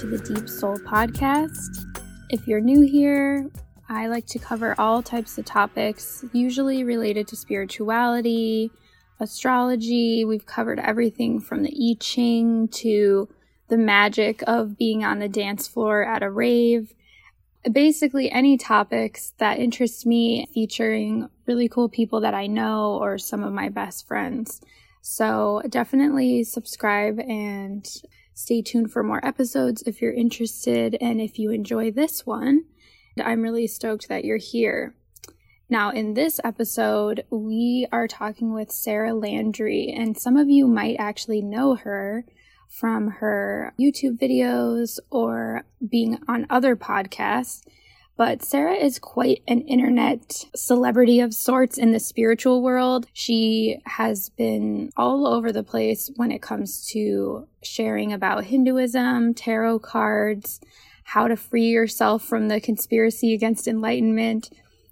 to the Deep Soul Podcast. If you're new here, I like to cover all types of topics, usually related to spirituality, astrology. We've covered everything from the I Ching to the magic of being on the dance floor at a rave. Basically, any topics that interest me, featuring really cool people that I know or some of my best friends. So, definitely subscribe and stay tuned for more episodes if you're interested. And if you enjoy this one, I'm really stoked that you're here. Now, in this episode, we are talking with Sarah Landry, and some of you might actually know her from her YouTube videos or being on other podcasts. But Sarah is quite an internet celebrity of sorts in the spiritual world. She has been all over the place when it comes to sharing about Hinduism, tarot cards, how to free yourself from the conspiracy against enlightenment.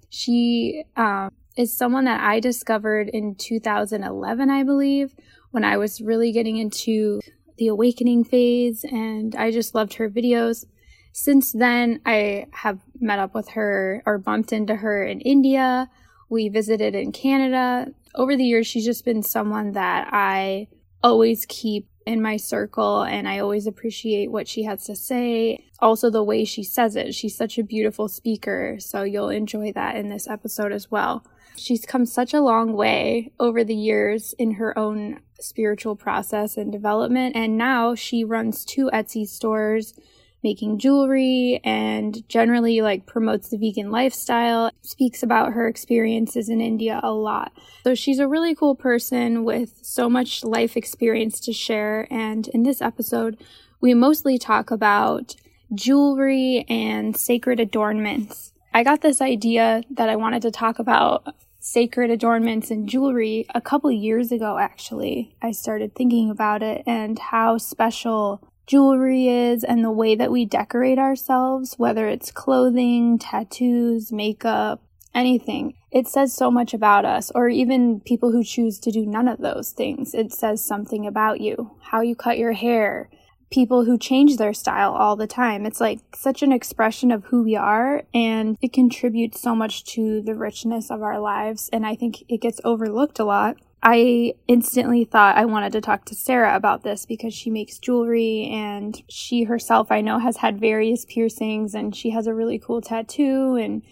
She um, is someone that I discovered in 2011, I believe, when I was really getting into the awakening phase, and I just loved her videos. Since then, I have met up with her or bumped into her in India. We visited in Canada. Over the years, she's just been someone that I always keep in my circle and I always appreciate what she has to say. Also, the way she says it. She's such a beautiful speaker, so you'll enjoy that in this episode as well. She's come such a long way over the years in her own spiritual process and development, and now she runs two Etsy stores making jewelry and generally like promotes the vegan lifestyle, speaks about her experiences in India a lot. So she's a really cool person with so much life experience to share. And in this episode, we mostly talk about jewelry and sacred adornments. I got this idea that I wanted to talk about sacred adornments and jewelry a couple years ago actually. I started thinking about it and how special jewelry is and the way that we decorate ourselves, whether it's clothing, tattoos, makeup, anything. It says so much about us, or even people who choose to do none of those things. It says something about you, how you cut your hair, people who change their style all the time. It's like such an expression of who we are, and it contributes so much to the richness of our lives. And I think it gets overlooked a lot. I instantly thought I wanted to talk to Sarah about this because she makes jewelry and she herself, I know, has had various piercings and she has a really cool tattoo. And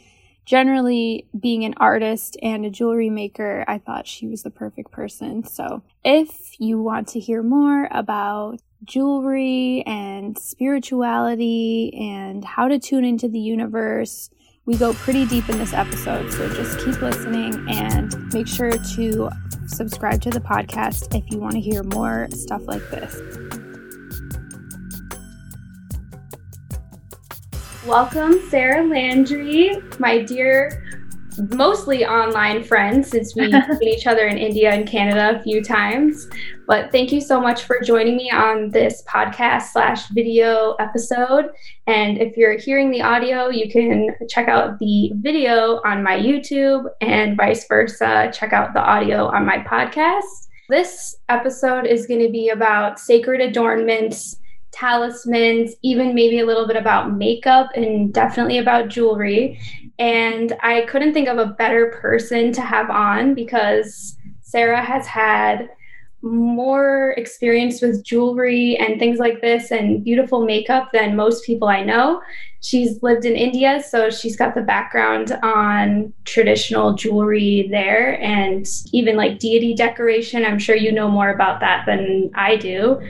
generally, being an artist and a jewelry maker, I thought she was the perfect person. So, if you want to hear more about jewelry and spirituality and how to tune into the universe, we go pretty deep in this episode, so just keep listening and make sure to subscribe to the podcast if you want to hear more stuff like this. Welcome, Sarah Landry, my dear mostly online friends since we meet each other in India and Canada a few times. But thank you so much for joining me on this podcast slash video episode. And if you're hearing the audio, you can check out the video on my YouTube and vice versa. Check out the audio on my podcast. This episode is going to be about sacred adornments talismans, even maybe a little bit about makeup and definitely about jewelry. And I couldn't think of a better person to have on because Sarah has had more experience with jewelry and things like this and beautiful makeup than most people I know. She's lived in India, so she's got the background on traditional jewelry there and even like deity decoration. I'm sure you know more about that than I do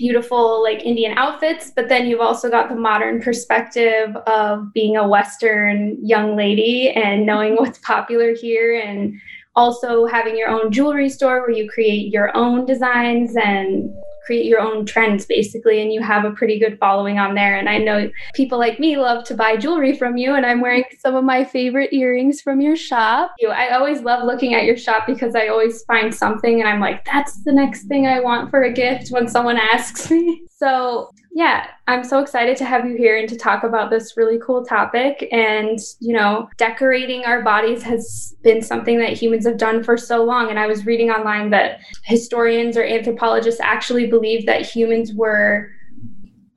beautiful like Indian outfits, but then you've also got the modern perspective of being a Western young lady and knowing what's popular here and also having your own jewelry store where you create your own designs and create your own trends basically and you have a pretty good following on there. And i know people like me love to buy jewelry from you and i'm wearing some of my favorite earrings from your shop. I always love looking at your shop because i always find something and i'm like that's the next thing i want for a gift when someone asks me so yeah, I'm so excited to have you here and to talk about this really cool topic. And, you know, decorating our bodies has been something that humans have done for so long. And I was reading online that historians or anthropologists actually believe that humans were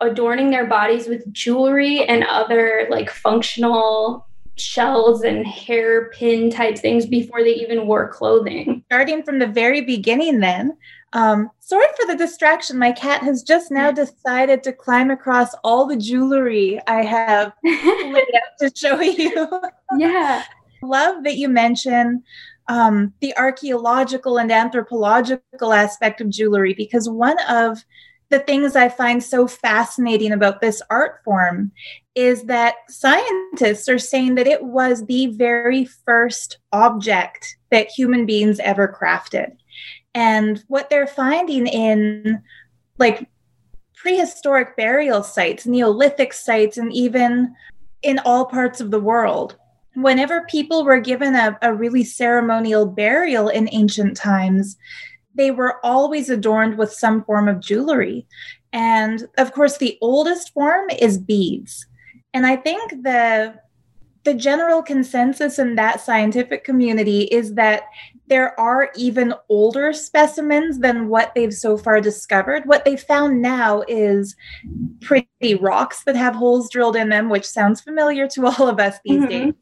adorning their bodies with jewelry and other like functional shells and hairpin type things before they even wore clothing. Starting from the very beginning, then. Um, sorry for the distraction. My cat has just now decided to climb across all the jewelry I have laid out to show you. yeah. Love that you mention um, the archaeological and anthropological aspect of jewelry because one of the things I find so fascinating about this art form is that scientists are saying that it was the very first object that human beings ever crafted. And what they're finding in like prehistoric burial sites, Neolithic sites, and even in all parts of the world, whenever people were given a, a really ceremonial burial in ancient times, they were always adorned with some form of jewelry. And of course, the oldest form is beads. And I think the the general consensus in that scientific community is that there are even older specimens than what they've so far discovered. What they found now is pretty rocks that have holes drilled in them, which sounds familiar to all of us these mm-hmm. days.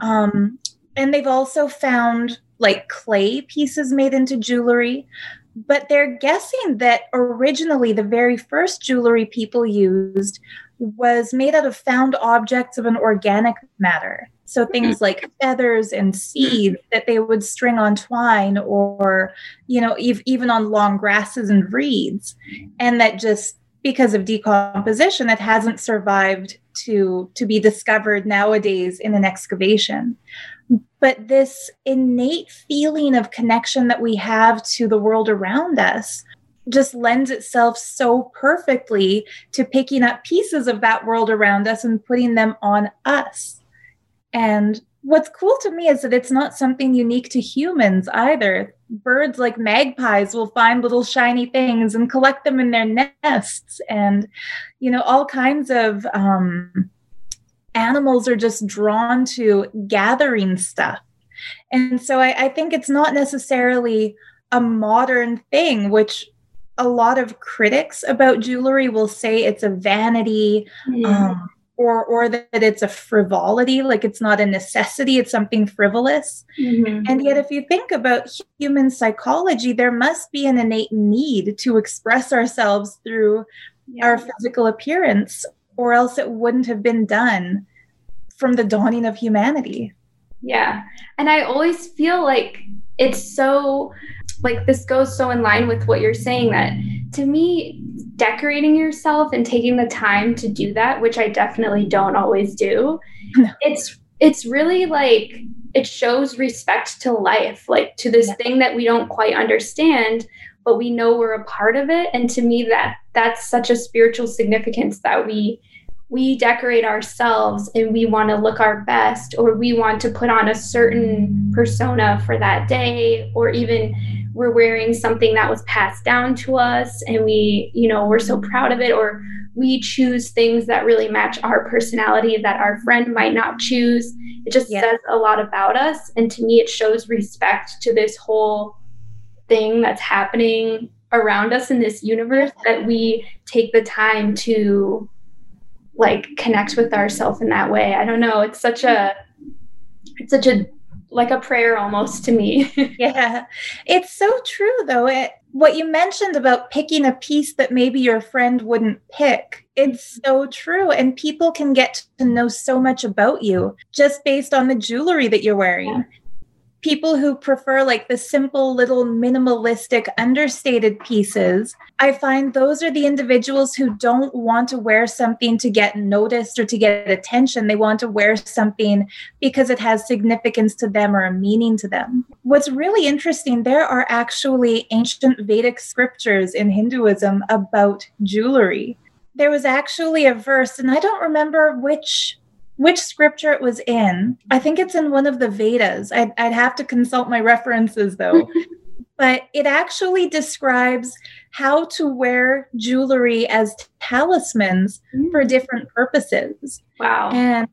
Um, and they've also found like clay pieces made into jewelry. But they're guessing that originally the very first jewelry people used was made out of found objects of an organic matter. So things mm-hmm. like feathers and seeds that they would string on twine or, you know, ev- even on long grasses and reeds. And that just because of decomposition, it hasn't survived to, to be discovered nowadays in an excavation but this innate feeling of connection that we have to the world around us just lends itself so perfectly to picking up pieces of that world around us and putting them on us. And what's cool to me is that it's not something unique to humans either. Birds like magpies will find little shiny things and collect them in their nests, and you know, all kinds of um, animals are just drawn to gathering stuff. And so I, I, think it's not necessarily a modern thing, which a lot of critics about jewelry will say it's a vanity um, or, or that it's a frivolity, like it's not a necessity, it's something frivolous. Mm-hmm. And yet, if you think about human psychology, there must be an innate need to express ourselves through yeah. our physical appearance or else it wouldn't have been done from the dawning of humanity. Yeah. And I always feel like it's so like this goes so in line with what you're saying that to me decorating yourself and taking the time to do that which I definitely don't always do no. it's it's really like it shows respect to life like to this yeah. thing that we don't quite understand but we know we're a part of it and to me that that's such a spiritual significance that we we decorate ourselves and we want to look our best or we want to put on a certain persona for that day or even we're wearing something that was passed down to us and we you know we're so proud of it or we choose things that really match our personality that our friend might not choose it just yeah. says a lot about us and to me it shows respect to this whole thing that's happening around us in this universe that we take the time to like connect with ourselves in that way. I don't know. It's such a it's such a like a prayer almost to me. yeah. It's so true though. It what you mentioned about picking a piece that maybe your friend wouldn't pick. It's so true. And people can get to know so much about you just based on the jewelry that you're wearing. Yeah people who prefer like the simple little minimalistic understated pieces i find those are the individuals who don't want to wear something to get noticed or to get attention. They want to wear something because it has significance to them or a meaning to them. What's really interesting there are actually ancient vedic scriptures in hinduism about jewelry. There was actually a verse and i don't remember which which scripture it was in. I think it's in one of the Vedas. I'd, I'd have to consult my references though. but it actually describes how to wear jewelry as talismans mm. for different purposes. Wow. And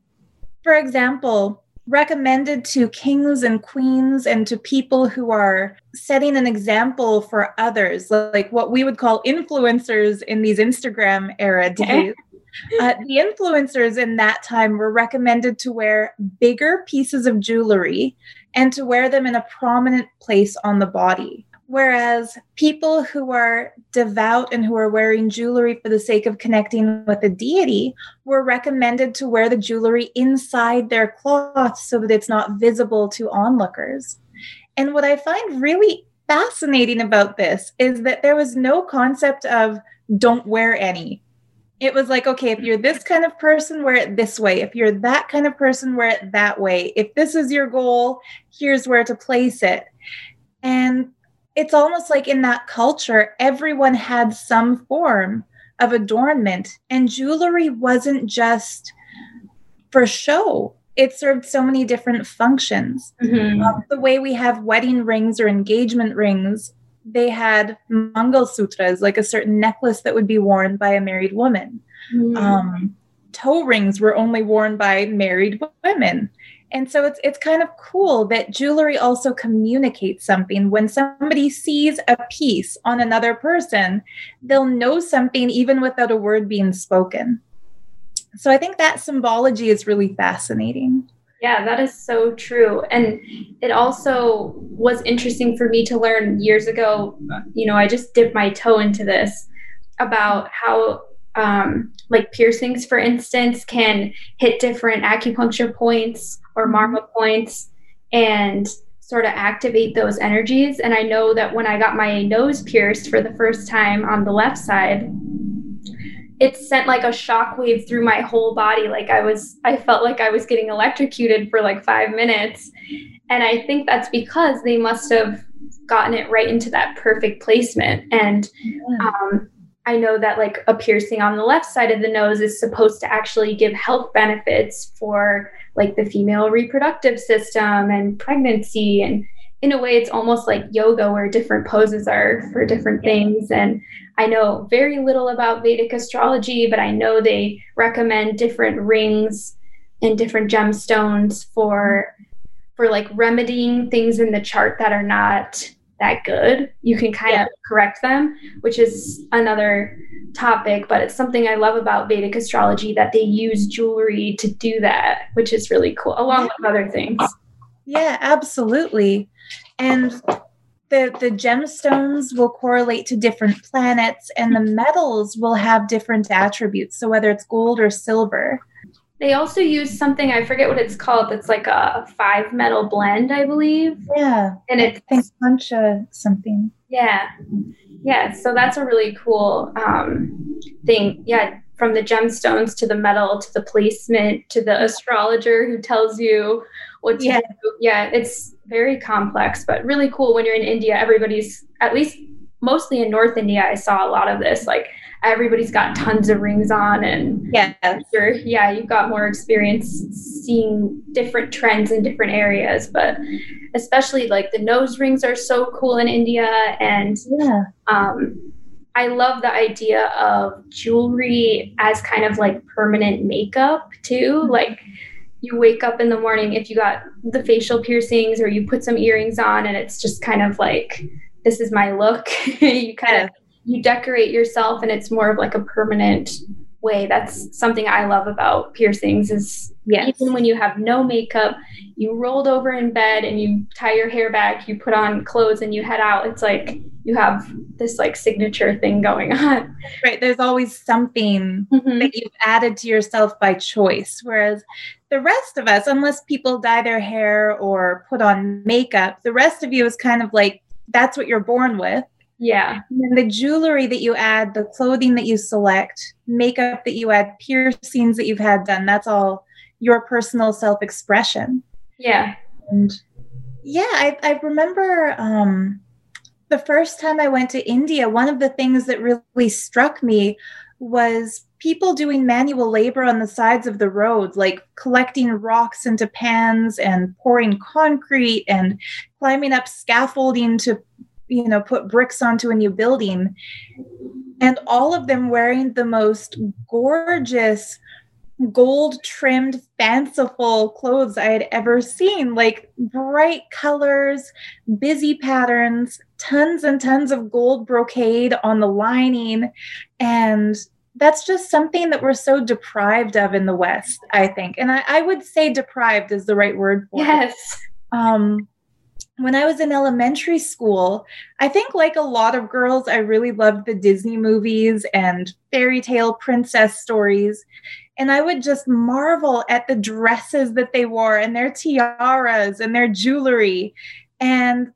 for example, recommended to kings and queens and to people who are setting an example for others, like what we would call influencers in these Instagram era days. Uh, the influencers in that time were recommended to wear bigger pieces of jewelry and to wear them in a prominent place on the body. Whereas people who are devout and who are wearing jewelry for the sake of connecting with a deity were recommended to wear the jewelry inside their cloth so that it's not visible to onlookers. And what I find really fascinating about this is that there was no concept of don't wear any. It was like, okay, if you're this kind of person, wear it this way. If you're that kind of person, wear it that way. If this is your goal, here's where to place it. And it's almost like in that culture, everyone had some form of adornment, and jewelry wasn't just for show. It served so many different functions. Mm-hmm. Um, the way we have wedding rings or engagement rings, they had mangal sutras, like a certain necklace that would be worn by a married woman. Mm-hmm. Um, toe rings were only worn by married women. And so it's it's kind of cool that jewelry also communicates something. When somebody sees a piece on another person, they'll know something even without a word being spoken. So I think that symbology is really fascinating. Yeah, that is so true. And it also was interesting for me to learn years ago. You know, I just dipped my toe into this about how um, like piercings, for instance, can hit different acupuncture points or mm-hmm. marma points and sort of activate those energies. And I know that when I got my nose pierced for the first time on the left side, it sent like a shockwave through my whole body. Like I was, I felt like I was getting electrocuted for like five minutes. And I think that's because they must have gotten it right into that perfect placement. And um, I know that like a piercing on the left side of the nose is supposed to actually give health benefits for like the female reproductive system and pregnancy and in a way it's almost like yoga where different poses are for different things and I know very little about Vedic astrology but I know they recommend different rings and different gemstones for for like remedying things in the chart that are not that good, you can kind yeah. of correct them, which is another topic. But it's something I love about Vedic astrology that they use jewelry to do that, which is really cool, along with other things. Yeah, absolutely. And the the gemstones will correlate to different planets and the metals will have different attributes so whether it's gold or silver they also use something I forget what it's called. That's like a five metal blend, I believe. Yeah, and it's I think puncha something. Yeah, yeah. So that's a really cool um, thing. Yeah, from the gemstones to the metal to the placement to the astrologer who tells you what to yeah. do. Yeah, it's very complex, but really cool. When you're in India, everybody's at least mostly in North India. I saw a lot of this like everybody's got tons of rings on and yeah sure yeah you've got more experience seeing different trends in different areas but especially like the nose rings are so cool in india and yeah um I love the idea of jewelry as kind of like permanent makeup too. Mm-hmm. Like you wake up in the morning if you got the facial piercings or you put some earrings on and it's just kind of like this is my look. you kind yeah. of you decorate yourself and it's more of like a permanent way. That's something I love about piercings is yes. even when you have no makeup, you rolled over in bed and you tie your hair back, you put on clothes and you head out. It's like you have this like signature thing going on. Right. There's always something mm-hmm. that you've added to yourself by choice. Whereas the rest of us, unless people dye their hair or put on makeup, the rest of you is kind of like that's what you're born with. Yeah. And the jewelry that you add, the clothing that you select, makeup that you add, piercings that you've had done, that's all your personal self expression. Yeah. And yeah, I, I remember um, the first time I went to India, one of the things that really struck me was people doing manual labor on the sides of the roads, like collecting rocks into pans and pouring concrete and climbing up scaffolding to you know put bricks onto a new building. And all of them wearing the most gorgeous gold trimmed, fanciful clothes I had ever seen. Like bright colors, busy patterns, tons and tons of gold brocade on the lining. And that's just something that we're so deprived of in the West, I think. And I, I would say deprived is the right word for yes. it. Yes. Um, when I was in elementary school, I think, like a lot of girls, I really loved the Disney movies and fairy tale princess stories. And I would just marvel at the dresses that they wore and their tiaras and their jewelry. And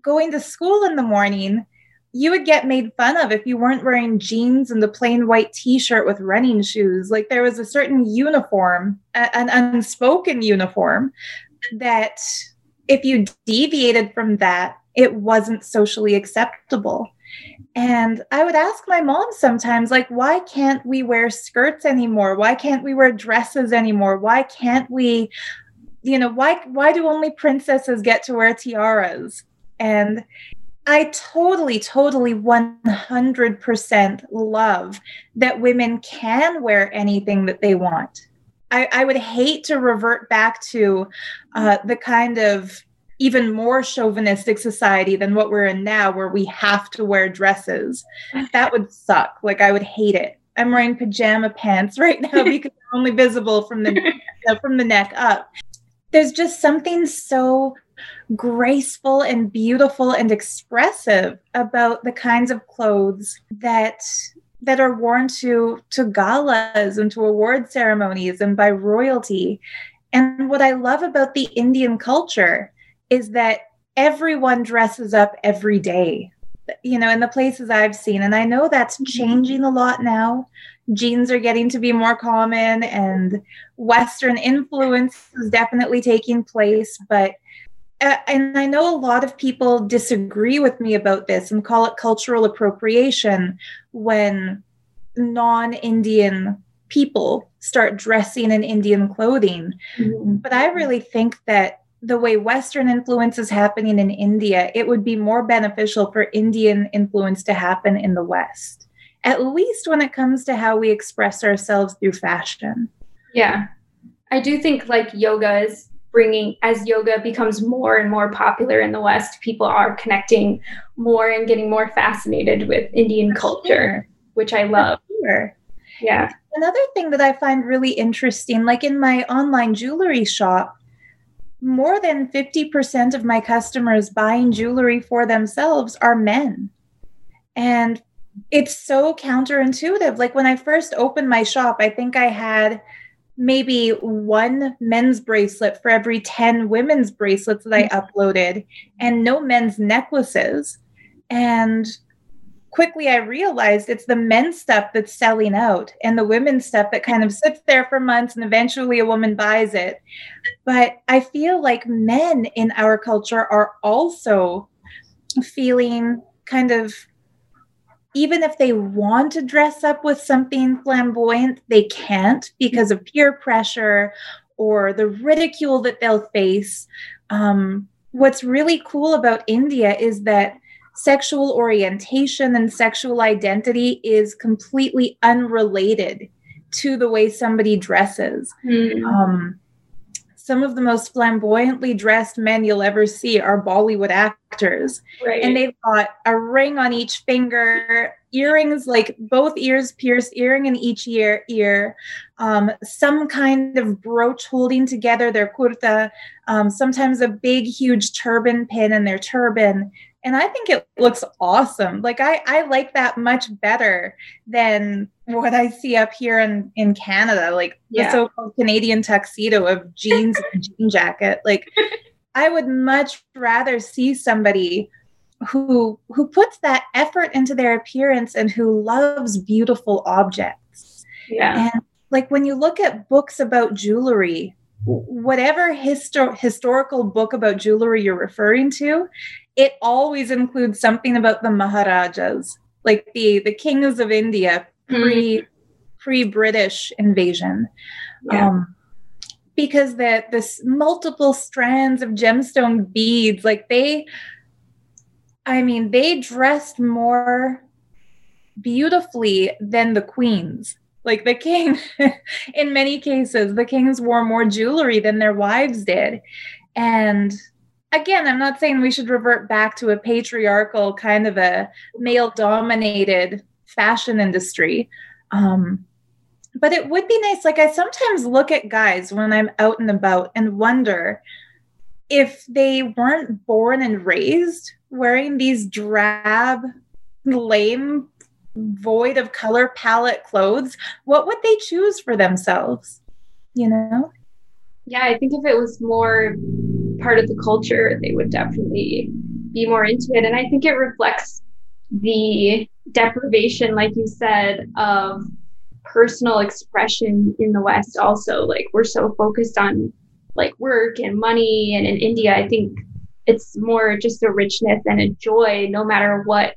going to school in the morning, you would get made fun of if you weren't wearing jeans and the plain white t-shirt with running shoes like there was a certain uniform an unspoken uniform that if you deviated from that, it wasn't socially acceptable. And I would ask my mom sometimes, like, why can't we wear skirts anymore? Why can't we wear dresses anymore? Why can't we, you know, why why do only princesses get to wear tiaras? And I totally, totally 100% love that women can wear anything that they want. I, I would hate to revert back to uh, the kind of even more chauvinistic society than what we're in now, where we have to wear dresses. That would suck. Like I would hate it. I'm wearing pajama pants right now because they're only visible from the from the neck up. There's just something so graceful and beautiful and expressive about the kinds of clothes that that are worn to to galas and to award ceremonies and by royalty. And what I love about the Indian culture is that everyone dresses up every day. You know, in the places I've seen, and I know that's mm-hmm. changing a lot now. Jeans are getting to be more common, and Western influence is definitely taking place. But and I know a lot of people disagree with me about this and call it cultural appropriation when non Indian people start dressing in Indian clothing. Mm-hmm. But I really think that the way Western influence is happening in India, it would be more beneficial for Indian influence to happen in the West, at least when it comes to how we express ourselves through fashion. Yeah. I do think like yoga is bringing as yoga becomes more and more popular in the west people are connecting more and getting more fascinated with indian culture which i love. sure. yeah. Another thing that i find really interesting like in my online jewelry shop more than 50% of my customers buying jewelry for themselves are men. And it's so counterintuitive. Like when i first opened my shop i think i had maybe one men's bracelet for every 10 women's bracelets that I uploaded and no men's necklaces. And quickly I realized it's the men's stuff that's selling out and the women's stuff that kind of sits there for months and eventually a woman buys it. But I feel like men in our culture are also feeling kind of even if they want to dress up with something flamboyant, they can't because of peer pressure or the ridicule that they'll face. Um, what's really cool about India is that sexual orientation and sexual identity is completely unrelated to the way somebody dresses. Mm. Um, some of the most flamboyantly dressed men you'll ever see are Bollywood actors. Right. And they've got a ring on each finger, earrings, like both ears pierced, earring in each ear, ear um, some kind of brooch holding together their kurta, um, sometimes a big, huge turban pin in their turban and I think it looks awesome. Like I, I like that much better than what I see up here in in Canada, like yeah. the so-called Canadian tuxedo of jeans and jean jacket. Like I would much rather see somebody who who puts that effort into their appearance and who loves beautiful objects. Yeah. And like when you look at books about jewelry, whatever histo- historical book about jewelry you're referring to, it always includes something about the Maharajas, like the the kings of India pre mm. pre British invasion. Yeah. Um, because that this multiple strands of gemstone beads, like they, I mean, they dressed more beautifully than the queens Like the king, in many cases, the kings wore more jewelry than their wives did. And again, I'm not saying we should revert back to a patriarchal kind of a male dominated fashion industry. Um, but it would be nice. Like, I sometimes look at guys when I'm out and about and wonder if they weren't born and raised wearing these drab, lame, void of color palette clothes, what would they choose for themselves? You know? Yeah, I think if it was more part of the culture, they would definitely be more into it. And I think it reflects the deprivation, like you said, of personal expression in the West also. Like we're so focused on like work and money and in India, I think it's more just a richness and a joy no matter what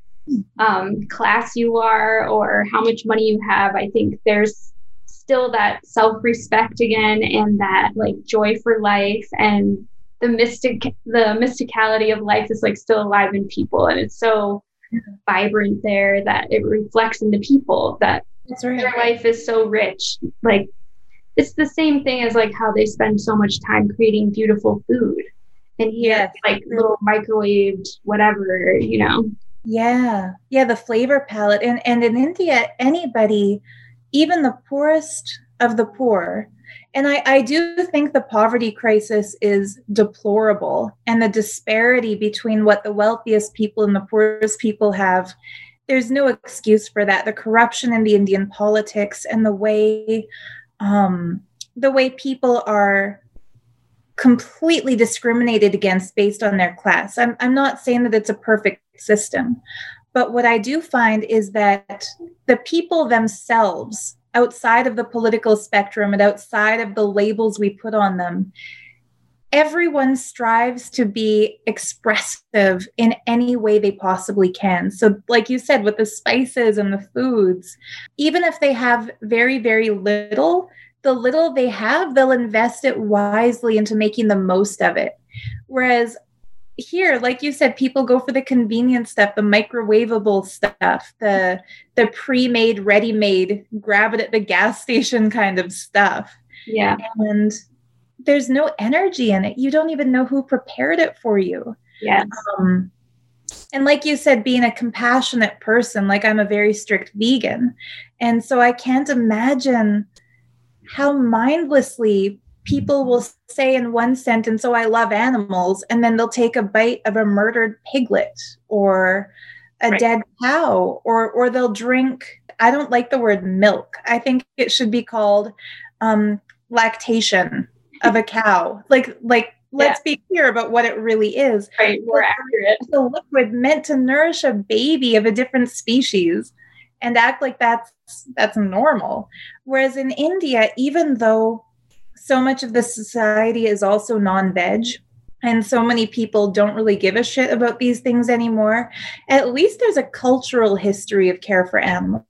um, class you are or how much money you have. I think there's still that self respect again and that like joy for life and the mystic the mysticality of life is like still alive in people and it's so vibrant there that it reflects in the people that right. their life is so rich like it's the same thing as like how they spend so much time creating beautiful food and here yes. like little microwaved whatever you know yeah yeah the flavor palette and and in india anybody even the poorest of the poor and I, I do think the poverty crisis is deplorable and the disparity between what the wealthiest people and the poorest people have there's no excuse for that the corruption in the indian politics and the way um, the way people are completely discriminated against based on their class. I'm, I'm not saying that it's a perfect system, but what I do find is that the people themselves, outside of the political spectrum and outside of the labels we put on them, everyone strives to be expressive in any way they possibly can. So, like you said, with the spices and the foods, even if they have very, very little, the little they have, they'll invest it wisely into making the most of it. Whereas here, like you said, people go for the convenient stuff, the microwavable stuff, the the pre-made, ready-made, grab it at the gas station kind of stuff. Yeah. And there's no energy in it. You don't even know who prepared it for you. Yes. Um, and like you said, being a compassionate person, like I'm a very strict vegan. And so I can't imagine how mindlessly people will say in one sentence, Oh, I love animals. And then they'll take a bite of a murdered piglet or a right. dead cow, or, or they'll drink. I don't like the word milk. I think it should be called um, lactation of a cow. Like, like, let's yeah. be clear about what it really is. Right, more accurate. The liquid meant to nourish a baby of a different species and act like that's that's normal. Whereas in India, even though so much of the society is also non-veg, and so many people don't really give a shit about these things anymore, at least there's a cultural history of care for animals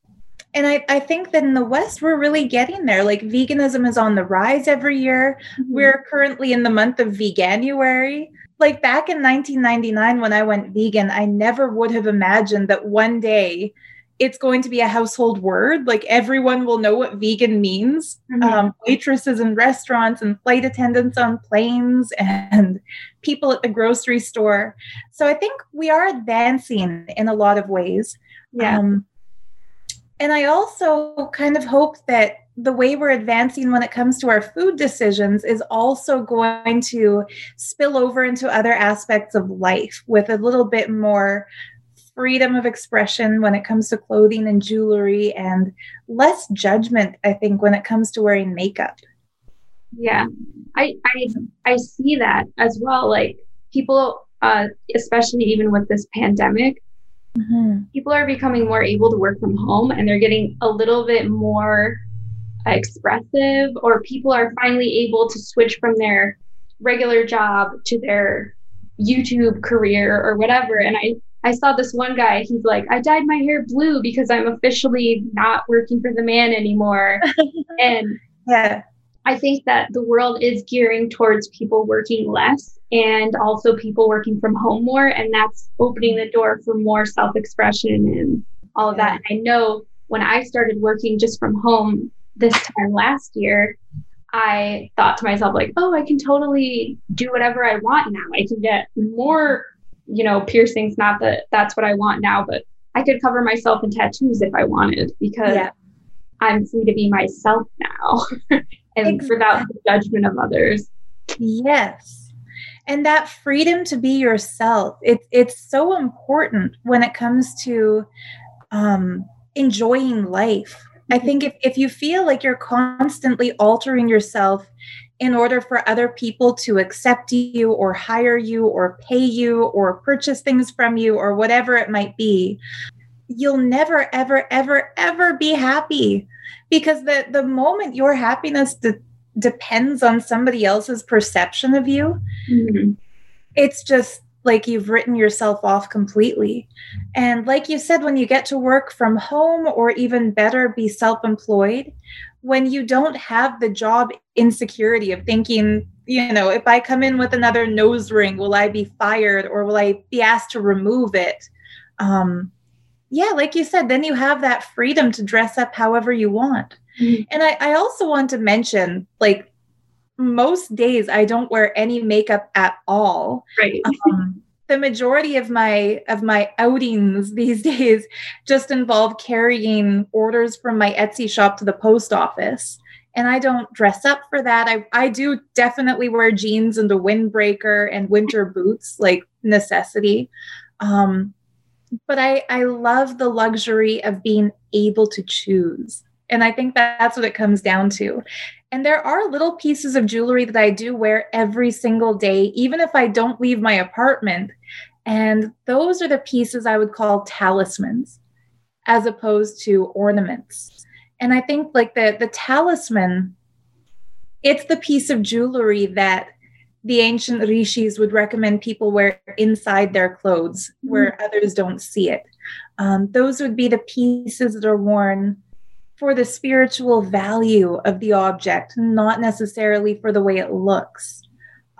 and I, I think that in the West, we're really getting there. Like veganism is on the rise every year. Mm-hmm. We're currently in the month of Veganuary. Like back in 1999, when I went vegan, I never would have imagined that one day it's going to be a household word. Like everyone will know what vegan means. Mm-hmm. Um, waitresses in restaurants and flight attendants on planes and people at the grocery store. So I think we are advancing in a lot of ways. Yeah. Um, and I also kind of hope that the way we're advancing when it comes to our food decisions is also going to spill over into other aspects of life with a little bit more freedom of expression when it comes to clothing and jewelry and less judgment i think when it comes to wearing makeup yeah i i i see that as well like people uh especially even with this pandemic Mm-hmm. People are becoming more able to work from home and they're getting a little bit more expressive, or people are finally able to switch from their regular job to their YouTube career or whatever. And I, I saw this one guy, he's like, I dyed my hair blue because I'm officially not working for the man anymore. and yeah. I think that the world is gearing towards people working less and also people working from home more. And that's opening the door for more self expression and all of that. And I know when I started working just from home this time last year, I thought to myself, like, oh, I can totally do whatever I want now. I can get more, you know, piercings. Not that that's what I want now, but I could cover myself in tattoos if I wanted because yeah. I'm free to be myself now and exactly. without the judgment of others. Yes. And that freedom to be yourself, it, it's so important when it comes to um, enjoying life. I think if, if you feel like you're constantly altering yourself in order for other people to accept you or hire you or pay you or purchase things from you or whatever it might be, you'll never, ever, ever, ever be happy because the, the moment your happiness de- depends on somebody else's perception of you, mm-hmm. it's just like you've written yourself off completely. And like you said, when you get to work from home or even better, be self employed, when you don't have the job insecurity of thinking, you know, if I come in with another nose ring, will I be fired or will I be asked to remove it? Um, yeah, like you said, then you have that freedom to dress up however you want. Mm-hmm. And I, I also want to mention, like, most days I don't wear any makeup at all. Right. Um, the majority of my of my outings these days just involve carrying orders from my Etsy shop to the post office. And I don't dress up for that. I, I do definitely wear jeans and a windbreaker and winter boots, like necessity. Um, but I, I love the luxury of being able to choose. And I think that that's what it comes down to. And there are little pieces of jewelry that I do wear every single day, even if I don't leave my apartment. And those are the pieces I would call talismans as opposed to ornaments. And I think like the the talisman it's the piece of jewelry that the ancient rishis would recommend people wear inside their clothes where mm-hmm. others don't see it. Um, those would be the pieces that are worn for the spiritual value of the object, not necessarily for the way it looks.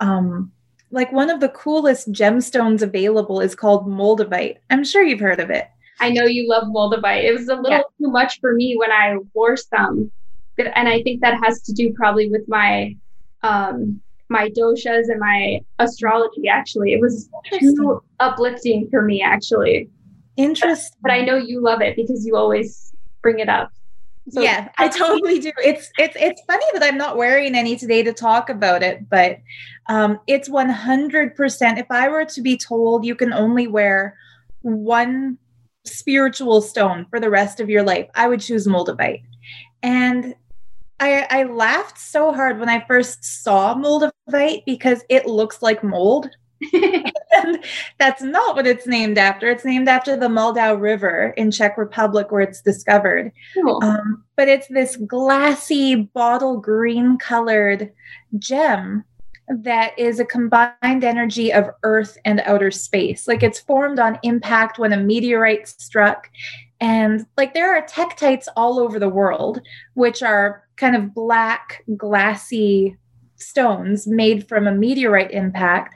Um, like one of the coolest gemstones available is called moldavite. I'm sure you've heard of it. I know you love moldavite. It was a little yeah. too much for me when I wore some, and I think that has to do probably with my um, my doshas and my astrology. Actually, it was too uplifting for me. Actually, interesting. But, but I know you love it because you always bring it up. So yeah, I totally do. It's it's it's funny that I'm not wearing any today to talk about it, but um, it's 100%. If I were to be told you can only wear one spiritual stone for the rest of your life, I would choose moldavite. And I, I laughed so hard when I first saw moldavite because it looks like mold. and that's not what it's named after. It's named after the Moldau River in Czech Republic where it's discovered. Cool. Um, but it's this glassy bottle green colored gem that is a combined energy of earth and outer space. Like it's formed on impact when a meteorite struck. And like there are tektites all over the world, which are kind of black, glassy stones made from a meteorite impact.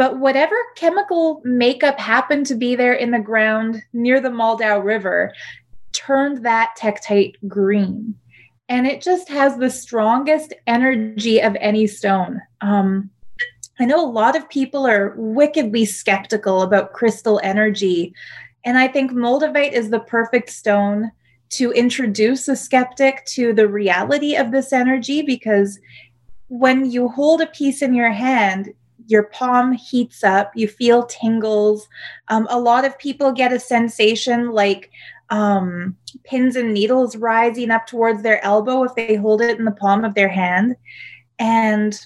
But whatever chemical makeup happened to be there in the ground near the Moldau River turned that tektite green. And it just has the strongest energy of any stone. Um, I know a lot of people are wickedly skeptical about crystal energy. And I think moldavite is the perfect stone to introduce a skeptic to the reality of this energy because when you hold a piece in your hand, your palm heats up, you feel tingles. Um, a lot of people get a sensation like um, pins and needles rising up towards their elbow if they hold it in the palm of their hand. And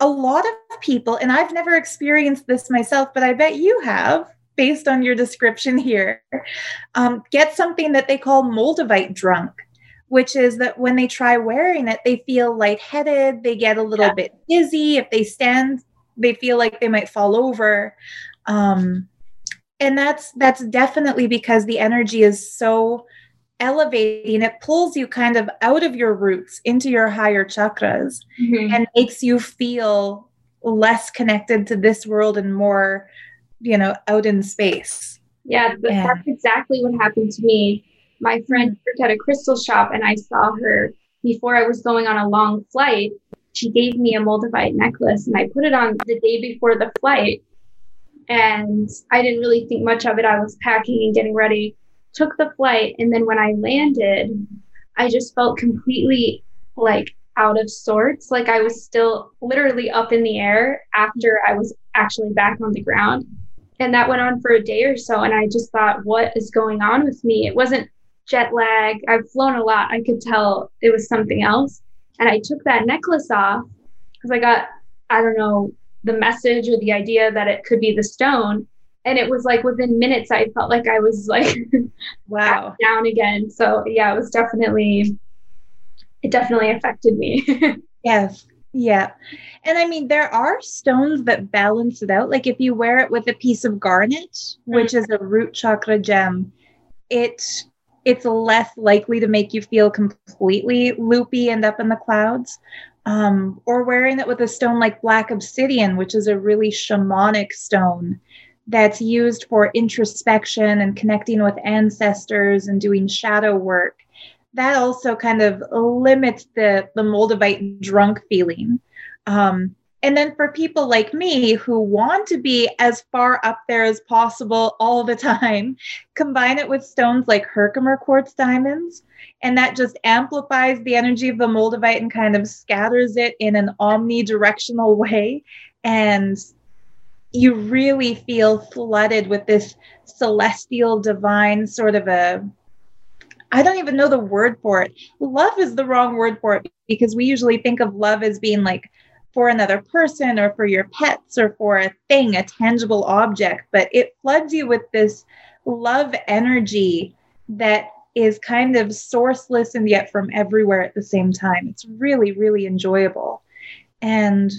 a lot of people, and I've never experienced this myself, but I bet you have, based on your description here, um, get something that they call moldavite drunk which is that when they try wearing it, they feel lightheaded, they get a little yeah. bit dizzy. If they stand they feel like they might fall over um, and that's that's definitely because the energy is so elevating it pulls you kind of out of your roots into your higher chakras mm-hmm. and makes you feel less connected to this world and more you know out in space yeah that's exactly what happened to me my friend worked at a crystal shop and I saw her before I was going on a long flight. She gave me a moldavite necklace and I put it on the day before the flight. And I didn't really think much of it. I was packing and getting ready, took the flight. And then when I landed, I just felt completely like out of sorts. Like I was still literally up in the air after I was actually back on the ground. And that went on for a day or so. And I just thought, what is going on with me? It wasn't jet lag. I've flown a lot. I could tell it was something else. And I took that necklace off because I got, I don't know, the message or the idea that it could be the stone. And it was like within minutes, I felt like I was like, wow, down again. So yeah, it was definitely, it definitely affected me. yes. Yeah. And I mean, there are stones that balance it out. Like if you wear it with a piece of garnet, mm-hmm. which is a root chakra gem, it it's less likely to make you feel completely loopy and up in the clouds. Um, or wearing it with a stone like black obsidian, which is a really shamanic stone that's used for introspection and connecting with ancestors and doing shadow work. That also kind of limits the, the Moldavite drunk feeling. Um, and then for people like me who want to be as far up there as possible all the time, combine it with stones like Herkimer quartz diamonds, and that just amplifies the energy of the Moldavite and kind of scatters it in an omnidirectional way. And you really feel flooded with this celestial, divine sort of a I don't even know the word for it. Love is the wrong word for it because we usually think of love as being like for another person or for your pets or for a thing, a tangible object, but it floods you with this love energy that is kind of sourceless and yet from everywhere at the same time. It's really, really enjoyable. And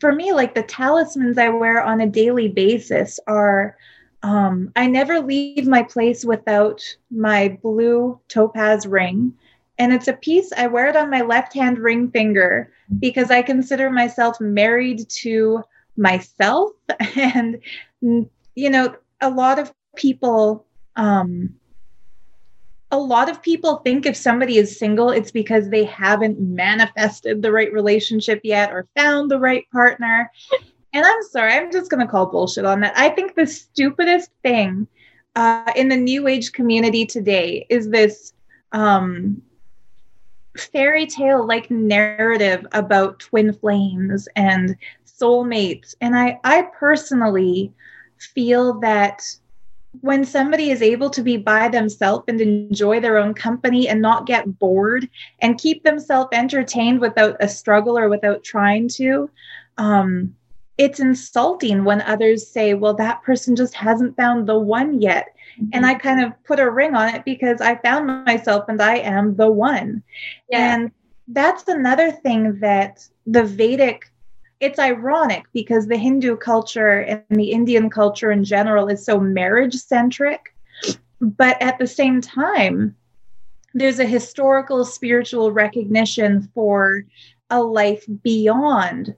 for me, like the talismans I wear on a daily basis are um, I never leave my place without my blue topaz ring. And it's a piece, I wear it on my left hand ring finger because I consider myself married to myself. And, you know, a lot of people, um, a lot of people think if somebody is single, it's because they haven't manifested the right relationship yet or found the right partner. And I'm sorry, I'm just going to call bullshit on that. I think the stupidest thing uh, in the new age community today is this um, fairy tale like narrative about twin flames and soulmates. And I, I personally feel that when somebody is able to be by themselves and enjoy their own company and not get bored and keep themselves entertained without a struggle or without trying to, um, it's insulting when others say, well, that person just hasn't found the one yet. Mm-hmm. And I kind of put a ring on it because I found myself and I am the one. Yeah. And that's another thing that the Vedic, it's ironic because the Hindu culture and the Indian culture in general is so marriage centric. But at the same time, there's a historical spiritual recognition for a life beyond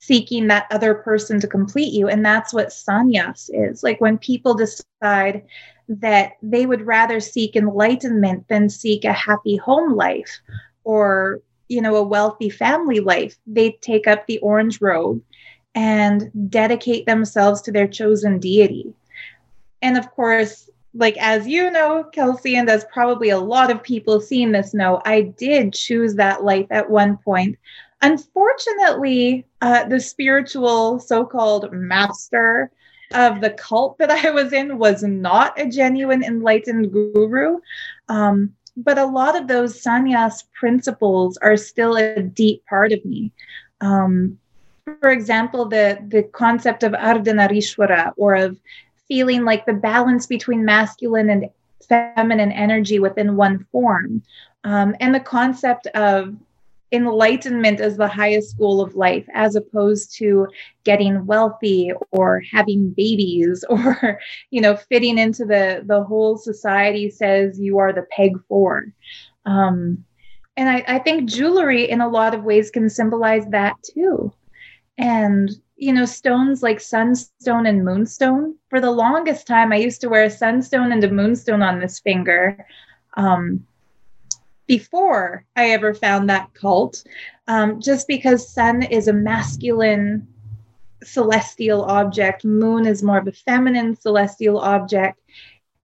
seeking that other person to complete you. And that's what sannyas is. Like when people decide that they would rather seek enlightenment than seek a happy home life or you know a wealthy family life. They take up the orange robe and dedicate themselves to their chosen deity. And of course like as you know kelsey and as probably a lot of people seeing this know i did choose that life at one point. Unfortunately uh, the spiritual so-called master of the cult that I was in was not a genuine enlightened guru. Um, but a lot of those sannyas principles are still a deep part of me. Um, for example, the, the concept of Ardhanarishwara or of feeling like the balance between masculine and feminine energy within one form. Um, and the concept of enlightenment as the highest goal of life as opposed to getting wealthy or having babies or you know fitting into the the whole society says you are the peg for um, and I, I think jewelry in a lot of ways can symbolize that too. And you know stones like sunstone and moonstone for the longest time i used to wear a sunstone and a moonstone on this finger. Um, before I ever found that cult, um, just because sun is a masculine celestial object, moon is more of a feminine celestial object,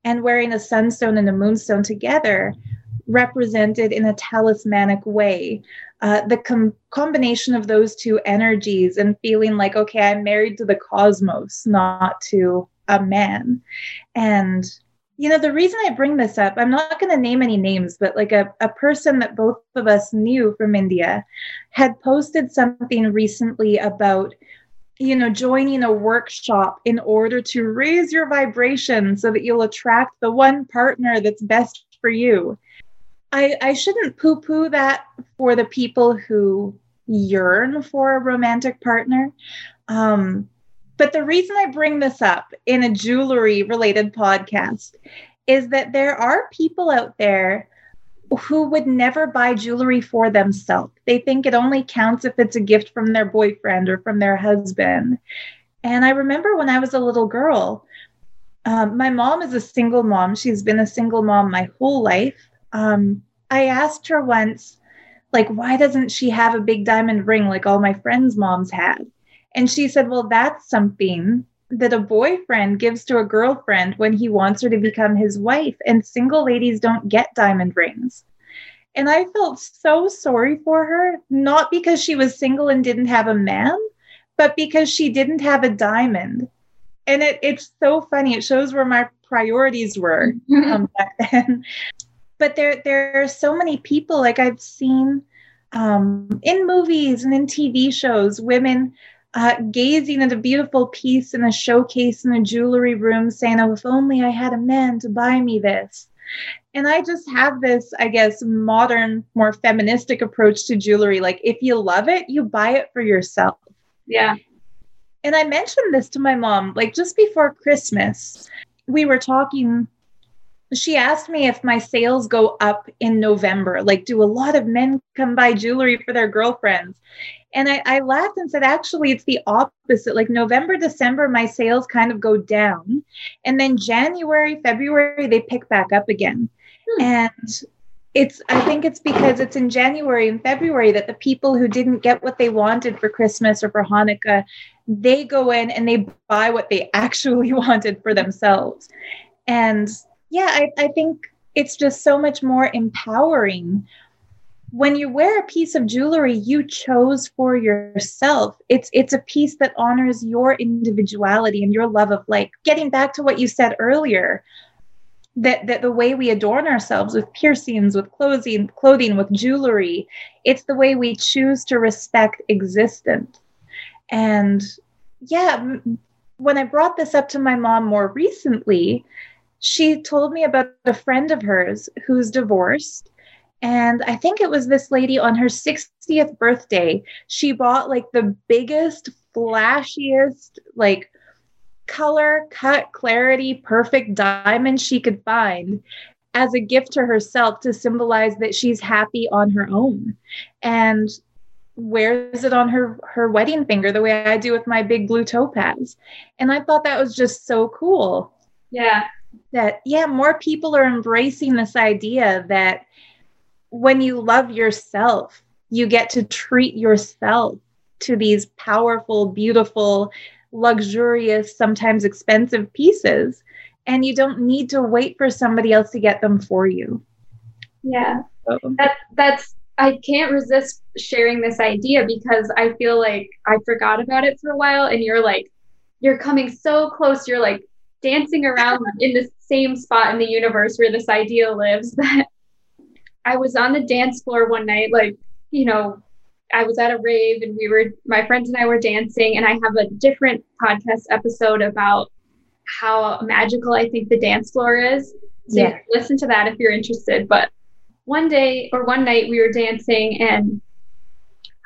and wearing a sunstone and a moonstone together represented in a talismanic way. Uh, the com- combination of those two energies and feeling like, okay, I'm married to the cosmos, not to a man. And you know, the reason I bring this up, I'm not going to name any names, but like a, a person that both of us knew from India had posted something recently about, you know, joining a workshop in order to raise your vibration so that you'll attract the one partner that's best for you. I, I shouldn't poo poo that for the people who yearn for a romantic partner. Um, but the reason I bring this up in a jewelry related podcast is that there are people out there who would never buy jewelry for themselves. They think it only counts if it's a gift from their boyfriend or from their husband. And I remember when I was a little girl, um, my mom is a single mom. She's been a single mom my whole life. Um, I asked her once, like, why doesn't she have a big diamond ring like all my friends' moms had? And she said, Well, that's something that a boyfriend gives to a girlfriend when he wants her to become his wife. And single ladies don't get diamond rings. And I felt so sorry for her, not because she was single and didn't have a man, but because she didn't have a diamond. And it, it's so funny. It shows where my priorities were um, back then. But there, there are so many people, like I've seen um, in movies and in TV shows, women uh, gazing at a beautiful piece in a showcase in a jewelry room, saying, Oh, if only I had a man to buy me this. And I just have this, I guess, modern, more feministic approach to jewelry. Like, if you love it, you buy it for yourself. Yeah. And I mentioned this to my mom, like just before Christmas. We were talking she asked me if my sales go up in November. Like, do a lot of men come buy jewelry for their girlfriends? And I, I, laughed and said, actually, it's the opposite. Like November, December, my sales kind of go down. And then January, February, they pick back up again. Hmm. And it's, I think it's because it's in January and February that the people who didn't get what they wanted for Christmas or for Hanukkah, they go in and they buy what they actually wanted for themselves. And yeah, I, I think it's just so much more empowering. When you wear a piece of jewelry you chose for yourself it's it's a piece that honors your individuality and your love of like getting back to what you said earlier that that the way we adorn ourselves with piercings with clothing clothing with jewelry it's the way we choose to respect existence. And yeah when i brought this up to my mom more recently she told me about a friend of hers who's divorced and I think it was this lady on her 60th birthday. She bought like the biggest, flashiest, like color, cut, clarity, perfect diamond she could find as a gift to herself to symbolize that she's happy on her own. And wears it on her her wedding finger the way I do with my big blue topaz. And I thought that was just so cool. Yeah. That yeah, more people are embracing this idea that when you love yourself, you get to treat yourself to these powerful, beautiful, luxurious, sometimes expensive pieces. And you don't need to wait for somebody else to get them for you. Yeah. So. That, that's, I can't resist sharing this idea because I feel like I forgot about it for a while. And you're like, you're coming so close. You're like dancing around in the same spot in the universe where this idea lives that I was on the dance floor one night, like, you know, I was at a rave and we were, my friends and I were dancing. And I have a different podcast episode about how magical I think the dance floor is. So yeah. listen to that if you're interested. But one day or one night we were dancing and